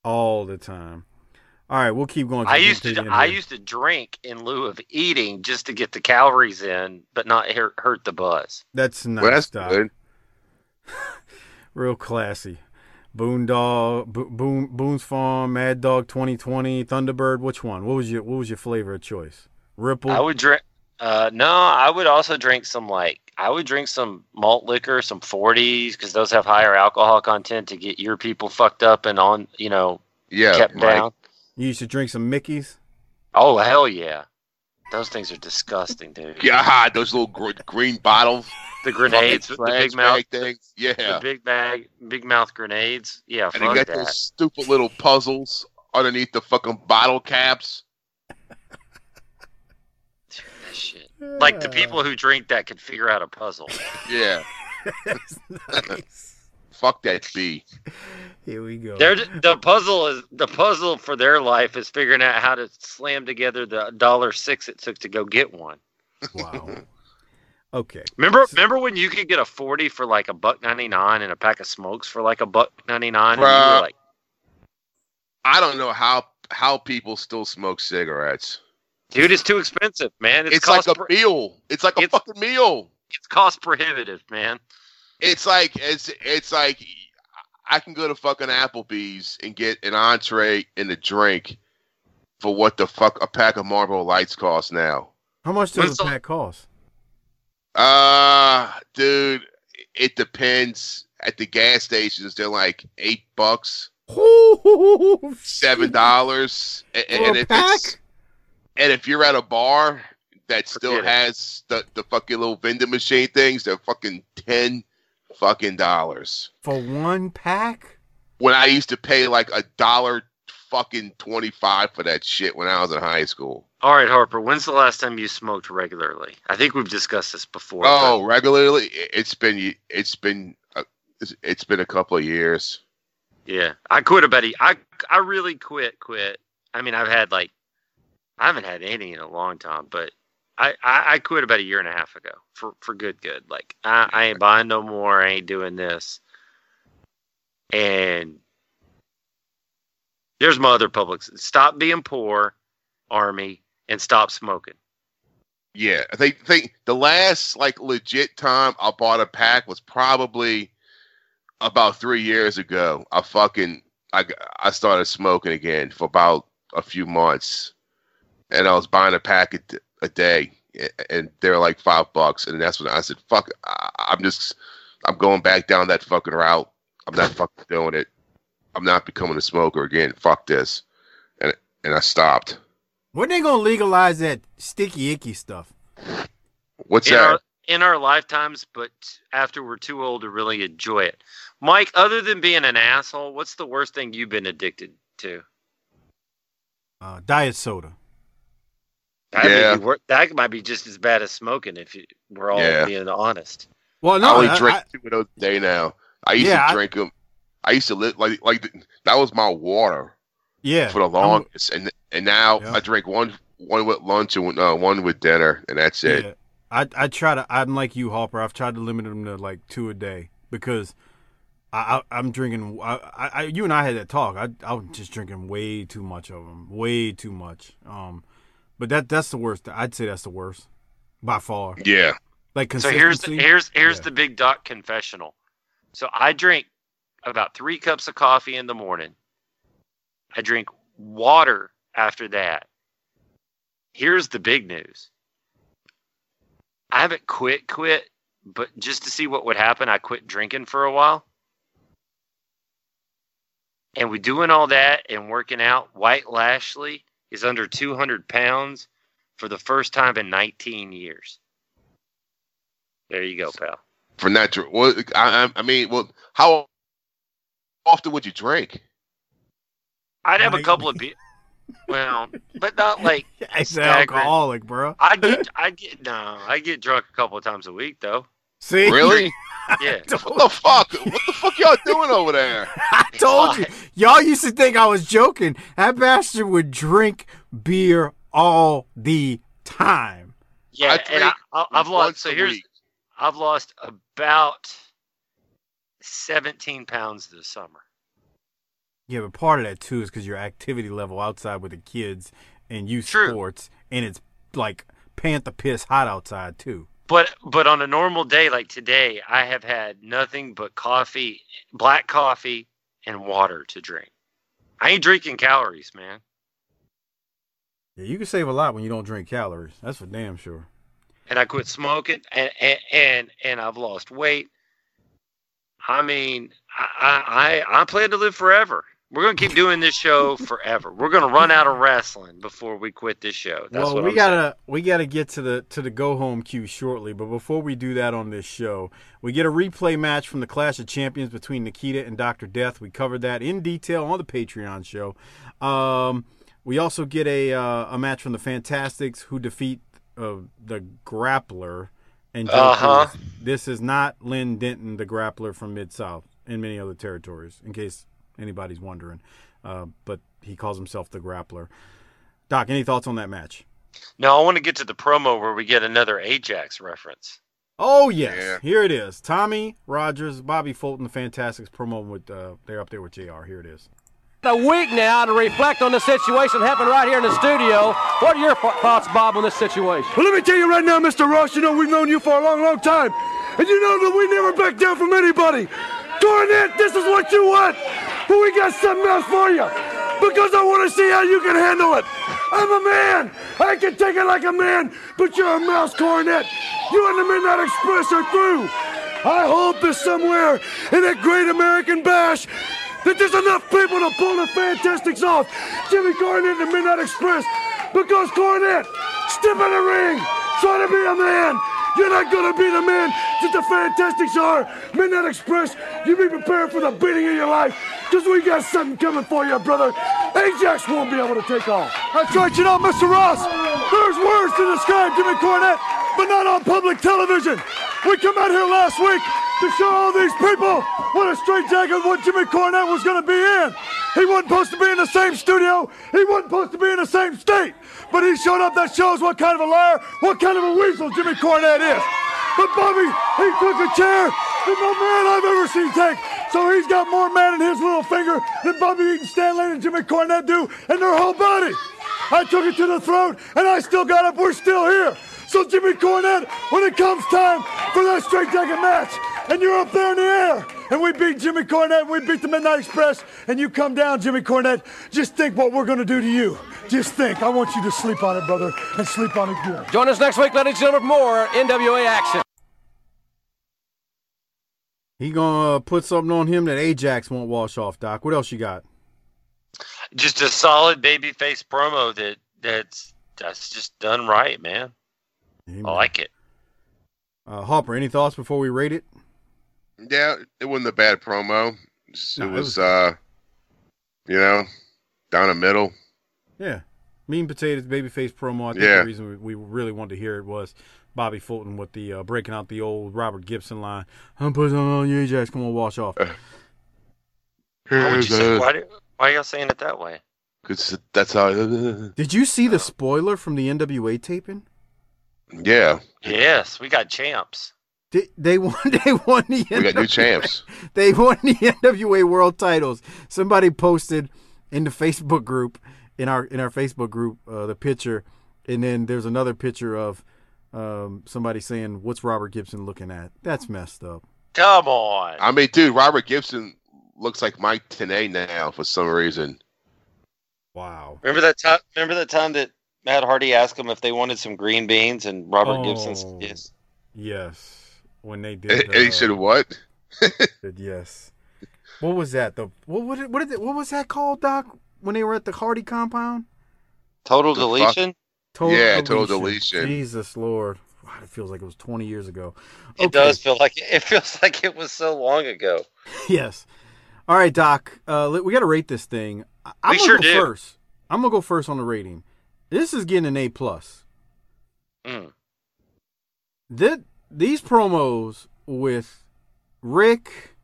all the time. All right, we'll keep going. I used to I used to drink in lieu of eating just to get the calories in, but not hurt, hurt the buzz. That's nice. Well, that's Doc. good. [laughs] Real classy. Boondog, Bo- Boon, Boone's Farm, Mad Dog 2020, Thunderbird. Which one? What was your What was your flavor of choice? Ripple. I would drink. Uh, no, I would also drink some like I would drink some malt liquor, some 40s, because those have higher alcohol content to get your people fucked up and on, you know, Yeah, kept Mike. down. You used to drink some Mickey's. Oh hell yeah, those things are disgusting, dude. God, those little gr- green bottles, The grenades, fucking the big mouth, bag things. Yeah, the big bag, big mouth grenades. Yeah, and they fuck got that. those stupid little puzzles underneath the fucking bottle caps. shit. Like the people who drink that could figure out a puzzle. Yeah. [laughs] nice. Fuck that B. Here we go. They're, the puzzle is the puzzle for their life is figuring out how to slam together the dollar six it took to go get one. Wow. [laughs] Okay. Remember, remember when you could get a forty for like a buck ninety nine and a pack of smokes for like a buck ninety nine, and you Bruh. were like, I don't know how how people still smoke cigarettes. dude, it's too expensive, man. It's, It's, like cost a pro- meal. It's like a It's- fucking meal. it's cost prohibitive, man. It's like it's it's like I can go to fucking Applebee's and get an entree and a drink for what the fuck a pack of Marlboro Lights cost now. How much does When's a the- pack cost? Uh dude, it depends. At the gas stations, they're like eight bucks, seven dollars, and, and a if pack? it's and if you're at a bar that still has the the fucking little vending machine things, they're fucking ten fucking dollars. for one pack. when I used to pay like a dollar fucking twenty five for that shit when I was in high school. All right, Harper. When's the last time you smoked regularly? I think we've discussed this before. but- Oh, regularly? It's been it's been uh, it's- it's been a couple of years. Yeah, I quit about a, I I really quit quit. I mean, I've had like I haven't had any in a long time, but I, I, I quit about a year and a half ago for for good good. Like I, I ain't buying no more. I ain't doing this. And there's my other publics. Stop being poor, army, and stop smoking. Yeah, I think think the last like legit time I bought a pack was probably about three years ago. I fucking I I started smoking again for about a few months, and I was buying a pack a, d- a day, and they're like five bucks, and that's when I said, "Fuck, I, I'm just I'm going back down that fucking route. I'm not fucking doing it. I'm not becoming a smoker again. Fuck this," and and I stopped. When they gonna legalize that sticky icky stuff? What's in that? our in our lifetimes, but after we're too old to really enjoy it. Mike, other than being an asshole, what's the worst thing you've been addicted to? Uh, diet soda. That, Yeah. may be that might be just as bad as smoking if you, we're all Yeah. being honest. Well, I only I- drink I- two of those a day now. I used Yeah, to drink them. I used to live like like that was my water yeah. for the I'm- longest, and and now Yeah. I drink one one with lunch and uh, one with dinner, and that's it. Yeah. I I try to. I'm like you, Hopper. I've tried to limit them to like two a day because I, I I'm drinking. I, I I- you and I had that talk. I I was just drinking way too much of them. Way too much. Um, but that that's the worst. I'd say that's the worst by far. Yeah, Like So here's the, here's here's Yeah. the big doc confessional. So I drink about three cups of coffee in the morning. I drink water after that. Here's the big news. I haven't quit quit, but just to see what would happen, I quit drinking for a while. And we doing all that and working out. White Lashley is under 200 pounds for the first time in 19 years. There you go, pal. for natural, well, I, I I mean, well, how often would you drink? I'd have a couple of beers. Well, but not like [laughs] It's an staggering. alcoholic, bro. I get, [laughs] I get no, I get drunk a couple of times a week though. See, Really? [laughs] [laughs] Yeah, [laughs] what the fuck? What the fuck y'all doing over there? [laughs] I told you. Y'all used to think I was joking. That bastard would drink beer all the time. yeah, I and I, I, I've lost. So here's, week. I've lost about seventeen pounds this summer. Yeah, but part of that too is because your activity level outside with the kids and youth True. sports, and it's like panther piss hot outside too. But but on a normal day like today, I have had nothing but coffee, black coffee, and water to drink. I ain't drinking calories, man. Yeah, you can save a lot when you don't drink calories. That's for damn sure. and I quit smoking, and and and, and I've lost weight. I mean, I, I I plan to live forever. We're gonna keep doing this show [laughs] forever. We're gonna run out of wrestling before we quit this show. That's well, what we I'm gotta we gotta get to the to the go home cue shortly, but before we do that on this show, we get a replay match from the Clash of Champions between Nikita and Doctor Death. We covered that in detail on the Patreon show. Um, we also get a uh, a match from the Fantastics who defeat of the grappler and Uh-huh. This is not Len Denton, the grappler from Mid South and many other territories, in case anybody's wondering. Uh, but he calls himself the grappler. Doc, any thoughts on that match? No, I want to get to the promo where we get another Ajax reference. Oh yes, Yeah. here it is. Tommy Rogers, Bobby Fulton, the Fantastics promo with uh, they're up there with Jr. Here it is. A week now to reflect on the situation happened right here in the studio. What are your thoughts, Bob, on this situation? Well, let me tell you right now, Mr. Ross, you know we've known you for a long, long time. And you know that we never back down from anybody. Cornette, this is what you want. But we got something else for you. Because I want to see how you can handle it. I'm a man. I can take it like a man. But you're a mouse, Cornette. You and the Midnight Express are through. I hope that somewhere in that great American bash that there's enough people to pull the Fantastics off. Jimmy Cornette and the Midnight Express. Because Cornette, step in the ring. Try to be a man. You're not gonna be the man that the Fantastics are. Midnight Express, you be prepared for the beating of your life. Cause we got something coming for you, brother. Ajax won't be able to take off. That's right, you know, Mr. Ross. There's words to describe Jimmy Cornette, but not on public television. We come out here last week to show all these people what a straitjacket what Jimmy Cornette was gonna be in. He wasn't supposed to be in the same studio. He wasn't supposed to be in the same state. But he showed up. That shows what kind of a liar, what kind of a weasel Jimmy Cornette is. But Bobby, he took a chair that no man I've ever seen take. So he's got more man in his little finger than Bobby Eaton Stan Lane and Jimmy Cornette do in their whole body. I took it to the throat, and I still got up. We're still here. So Jimmy Cornette, when it comes time for that straight jacket match, and you're up there in the air, and we beat Jimmy Cornette, and we beat the Midnight Express, and you come down, Jimmy Cornette, just think what we're gonna do to you. Just think. I want you to sleep on it, brother, and sleep on it good. Join us next week, ladies and gentlemen, for more NWA action. He gonna uh, put something on him that Ajax won't wash off. Doc, what else you got? Just a solid babyface promo that that's that's just done right, man. I like it. Uh, Hopper, any thoughts before we rate it? Yeah, it wasn't a bad promo. It's- No, it it was, was- uh, you know, down the middle. Yeah, meat and potatoes babyface promo. I think Yeah. the reason we, we really wanted to hear it was Bobby Fulton with the uh, breaking out the old Robert Gibson line. I'm putting on you, Ajax. Come on, wash off. Why say? Why, do, why are y'all saying it that way? Because that's how. [laughs] Did you see the spoiler from the NWA taping? yeah, Yes, we got champs. They, they won. [laughs] They won the. we got new champs. [laughs] They won the NWA World Titles. Somebody posted in the Facebook group, in our in our Facebook group, uh, the picture, and then there's another picture of um, somebody saying, "What's Robert Gibson looking at?" That's messed up. Come on. I mean, dude, Robert Gibson looks like Mike Tenay now for some reason. Wow. Remember that time? Remember that time that Matt Hardy asked him if they wanted some green beans, and Robert Gibson said Oh. yes. Yes, when they And did. he uh, said what? [laughs] did yes. What was that? The what? What, did- what, did it, what was that called, Doc? When they were at the Hardy compound? Total The fuck? Deletion. Total Yeah, total deletion. Jesus Lord, wow, it feels like it was 20 years ago. It does feel like it feels [laughs] like it was so long ago. [laughs] yes. All right, Doc. Uh, we got to rate this thing. I- I'm We gonna sure go do. first. I'm gonna go first on the rating. This is getting an A plus. Mm. That these promos with Rick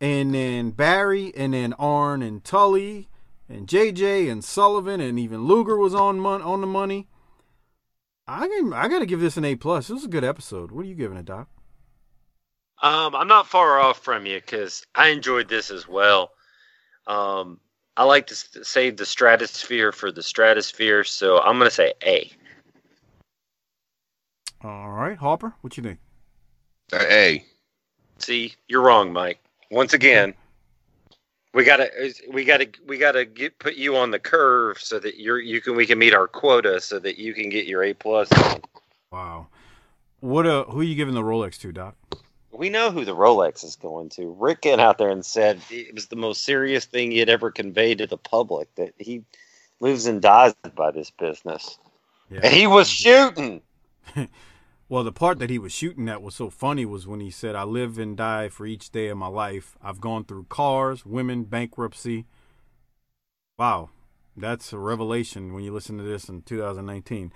and then Barry and then Arn and Tully and JJ and Sullivan and even Luger was on mon- on the money. I can, I got to give this an A plus. This was a good episode. What are you giving it, Doc? Um, I'm not far off from you because I enjoyed this as well. Um, I like to save the stratosphere for the stratosphere, so I'm gonna say A. All right, Hopper, what you think? Uh, A. See, you're wrong, Mike. Once again, we gotta we gotta we gotta get put you on the curve so that you're you can we can meet our quota so that you can get your A plus. Wow. What uh who are you giving the Rolex to, Doc? We know who the Rolex is going to. Rick went out there and said it was the most serious thing he had ever conveyed to the public that he lives and dies by this business. Yeah. And he was shooting. [laughs] Well, the part that he was shooting at was so funny was when he said, I live and die for each day of my life. I've gone through cars, women, bankruptcy. Wow. That's a revelation when you listen to this in 2019.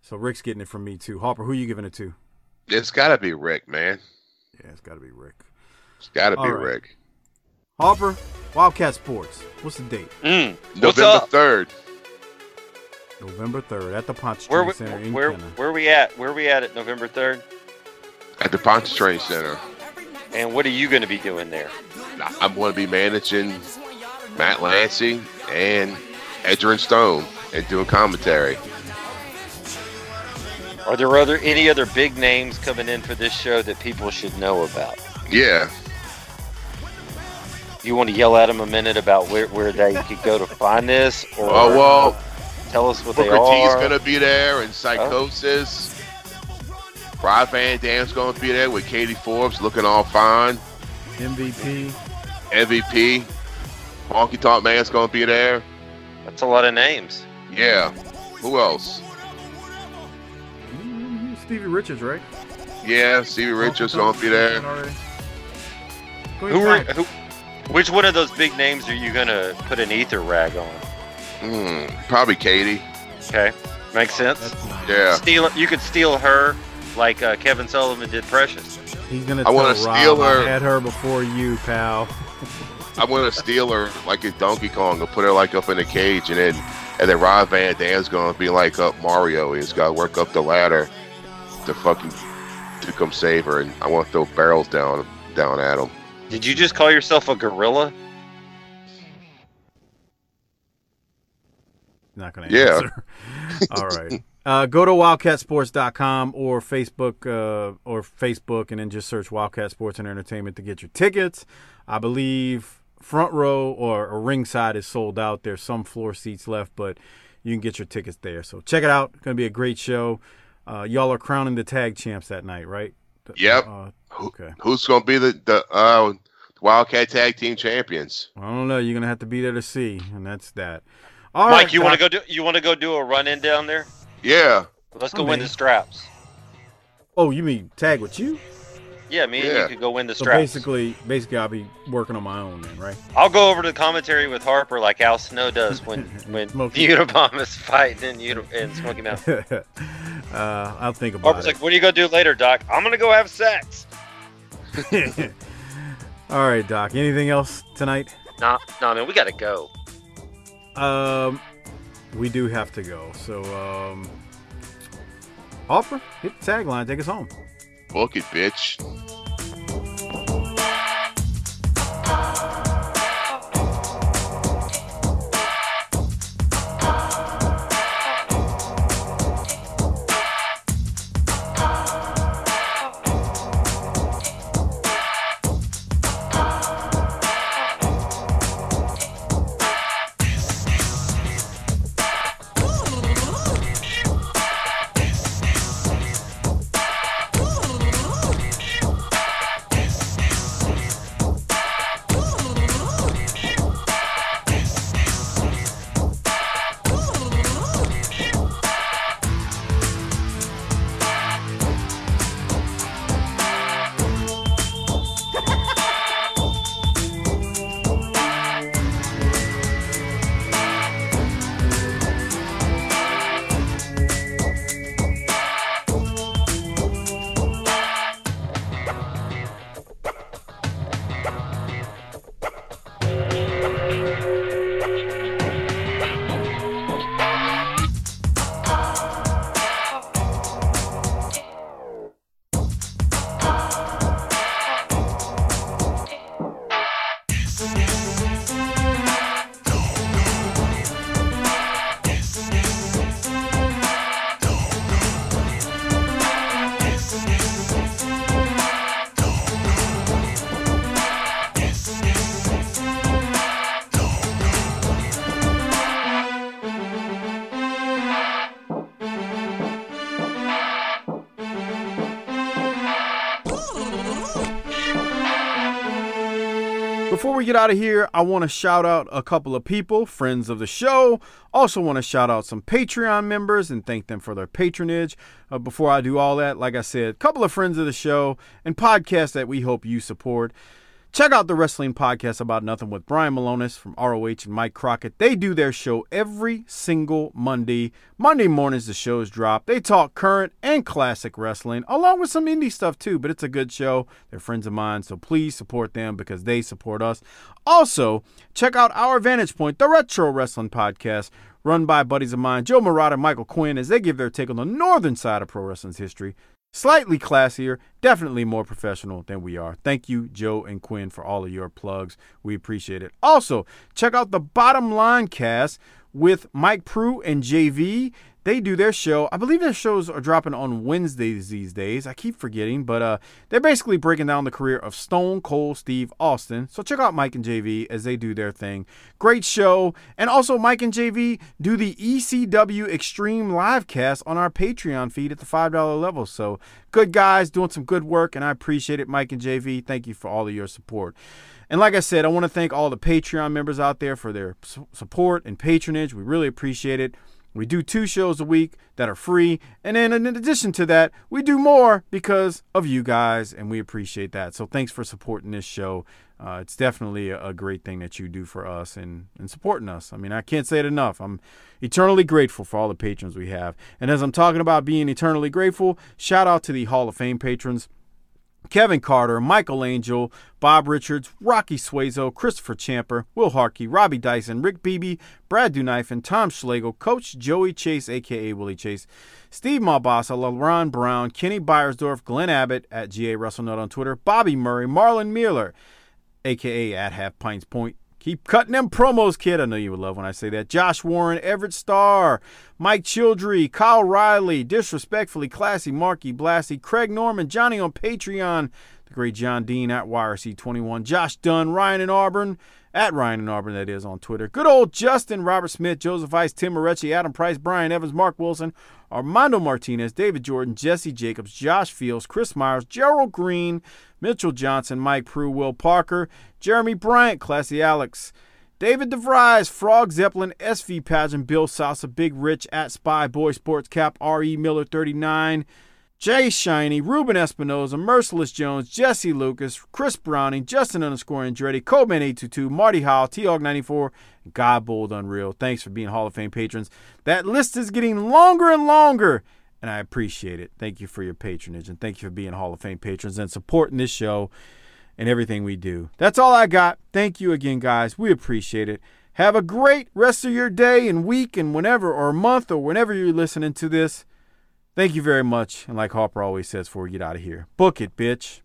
So Rick's getting it from me too. Harper, who are you giving it to? It's got to be Rick, man. Yeah, it's got to be Rick. It's got to be All right. Rick. Harper, Wildcat Sports. What's the date? Mm. What's November up? third. November third at the Ponce Where Trade we, Center in where Kenner. where we at? Where we at at November third? at the Pontchartrain Center. And what are you going to be doing there? I'm going to be managing Matt Lancey and Edgerrin Stone and doing commentary. Are there other any other big names coming in for this show that people should know about? Yeah, You want to yell at them a minute about where, where they could go to find this, oh, or Oh well, tell us what they Booker T's going to be there and Psicosis. Rob Van Dam's going to be there with Katie Forbes looking all fine. MVP. MVP. Honky Tonk Man's going to be there. That's a lot of names. Yeah. Who else? Stevie Richards, right? Yeah, Stevie Richards going to be there. Who, are, who? Which one of those big names are you going to put an ether rag on? Hmm, probably Katie. Okay, makes sense. Nice. Yeah. Steal. You could steal her like uh, Kevin Sullivan did Precious. He's gonna I wanna Rob steal I her. had her before you, pal. I'm gonna [laughs] steal her like in Donkey Kong and put her like up in a cage, and then and then Rob Van Dam's gonna be like up Mario. He's got to work up the ladder to fucking to come save her, and I want to throw barrels down down at him. Did you just call yourself a gorilla? Not gonna Yeah. answer. [laughs] All right. Uh, go to wildcatsports.com or Facebook uh, or Facebook and then just search Wildcat Sports and Entertainment to get your tickets. I believe front row or, or ringside is sold out. There's some floor seats left, but you can get your tickets there. So check it out. It's gonna be a great show. Uh, y'all are crowning the tag champs that night, right? Yep. Uh, okay. Who's gonna be the the uh, Wildcat Tag Team Champions? I don't know. You're gonna have to be there to see, and that's that. All Mike, right, you want to go do? You want to go do a run in down there? Yeah. Let's go I win the straps. Oh, you mean tag with you? Yeah, me and you could go win the straps. So basically, basically, I'll be working on my own then, right? I'll go over to the commentary with Harper like Al Snow does when [laughs] when Smokey. Unabomb is [laughs] fighting in, Uni- in Smoky Mountain. [laughs] uh, I'll think about Harper's it. like, "What are you gonna do later, Doc? I'm gonna go have sex." All right, Doc. Anything else tonight? Nah, nah, man, we gotta go. Um, we do have to go. So, um, Harper, hit the tagline. Take us home. Book it, bitch. We get out of here, I want to shout out a couple of people, friends of the show. Also, want to shout out some Patreon members and thank them for their patronage. Uh, before I do all that, like I said, a couple of friends of the show and podcasts that we hope you support. Check out the Wrestling Podcast About Nothing with Brian Malonis from ROH and Mike Crockett. They do their show every single Monday. Monday mornings, the shows drop. They talk current and classic wrestling, along with some indie stuff too, but it's a good show. They're friends of mine, so please support them because they support us. Also, check out Our Vantage Point, the Retro Wrestling Podcast, run by buddies of mine, Joe Murata and Michael Quinn, as they give their take on the northern side of pro wrestling's history. Slightly classier, definitely more professional than we are. Thank you, Joe and Quinn, for all of your plugs. We appreciate it. Also, check out the Bottom Line cast with Mike Prue and JV. They do their show. I believe their shows are dropping on Wednesdays these days. I keep forgetting, but uh, they're basically breaking down the career of Stone Cold Steve Austin. So check out Mike and JV as they do their thing. Great show. And also, Mike and JV do the ECW Extreme live cast on our Patreon feed at the $5 level. So good guys doing some good work, and I appreciate it, Mike and JV. Thank you for all of your support. And like I said, I want to thank all the Patreon members out there for their support and patronage. We really appreciate it. We do two shows a week that are free. And then in addition to that, we do more because of you guys, and we appreciate that. So thanks for supporting this show. Uh, it's definitely a, a, great thing that you do for us and, and supporting us. I mean, I can't say it enough. I'm eternally grateful for all the patrons we have. And as I'm talking about being eternally grateful, shout out to the Hall of Fame patrons. Kevin Carter, Michael Angel, Bob Richards, Rocky Suazo, Christopher Champer, Will Harkey, Robbie Dyson, Rick Beebe, Brad Dunife, Tom Schlegel, Coach Joey Chase, aka Willie Chase, Steve Malbasa, LaRon Brown, Kenny Byersdorf, Glenn Abbott at GA WrestleNut on Twitter, Bobby Murray, Marlon Mueller, aka at Half Pints Point, Keep cutting them promos, kid. I know you would love when I say that. Josh Warren, Everett Starr, Mike Childry, Kyle Riley, Disrespectfully Classy, Marky Blassie, Craig Norman, Johnny on Patreon, the great John Dean at YRC21, Josh Dunn, Ryan in Auburn, at Ryan in Auburn, that is, on Twitter. Good old Justin, Robert Smith, Joseph Ice, Tim Moretti, Adam Price, Brian Evans, Mark Wilson, Armando Martinez, David Jordan, Jesse Jacobs, Josh Fields, Chris Myers, Gerald Green, Mitchell Johnson, Mike Prue, Will Parker, Jeremy Bryant, Classy Alex, David DeVries, Frog Zeppelin, SV Pageant, Bill Salsa, Big Rich, at Spy Boy Sports Cap, R.E. Miller 39, Jay Shiny, Ruben Espinoza, Merciless Jones, Jesse Lucas, Chris Browning, Justin underscore Andretti, Coleman822, Marty Howell, T-Hog94, God Bold Unreal. Thanks for being Hall of Fame patrons. That list is getting longer and longer, and I appreciate it. Thank you for your patronage, and thank you for being Hall of Fame patrons and supporting this show and everything we do. That's all I got. Thank you again, guys. We appreciate it. Have a great rest of your day and week and whenever or month or whenever you're listening to this. Thank you very much. And like Harper always says before we get out of here, book it, bitch.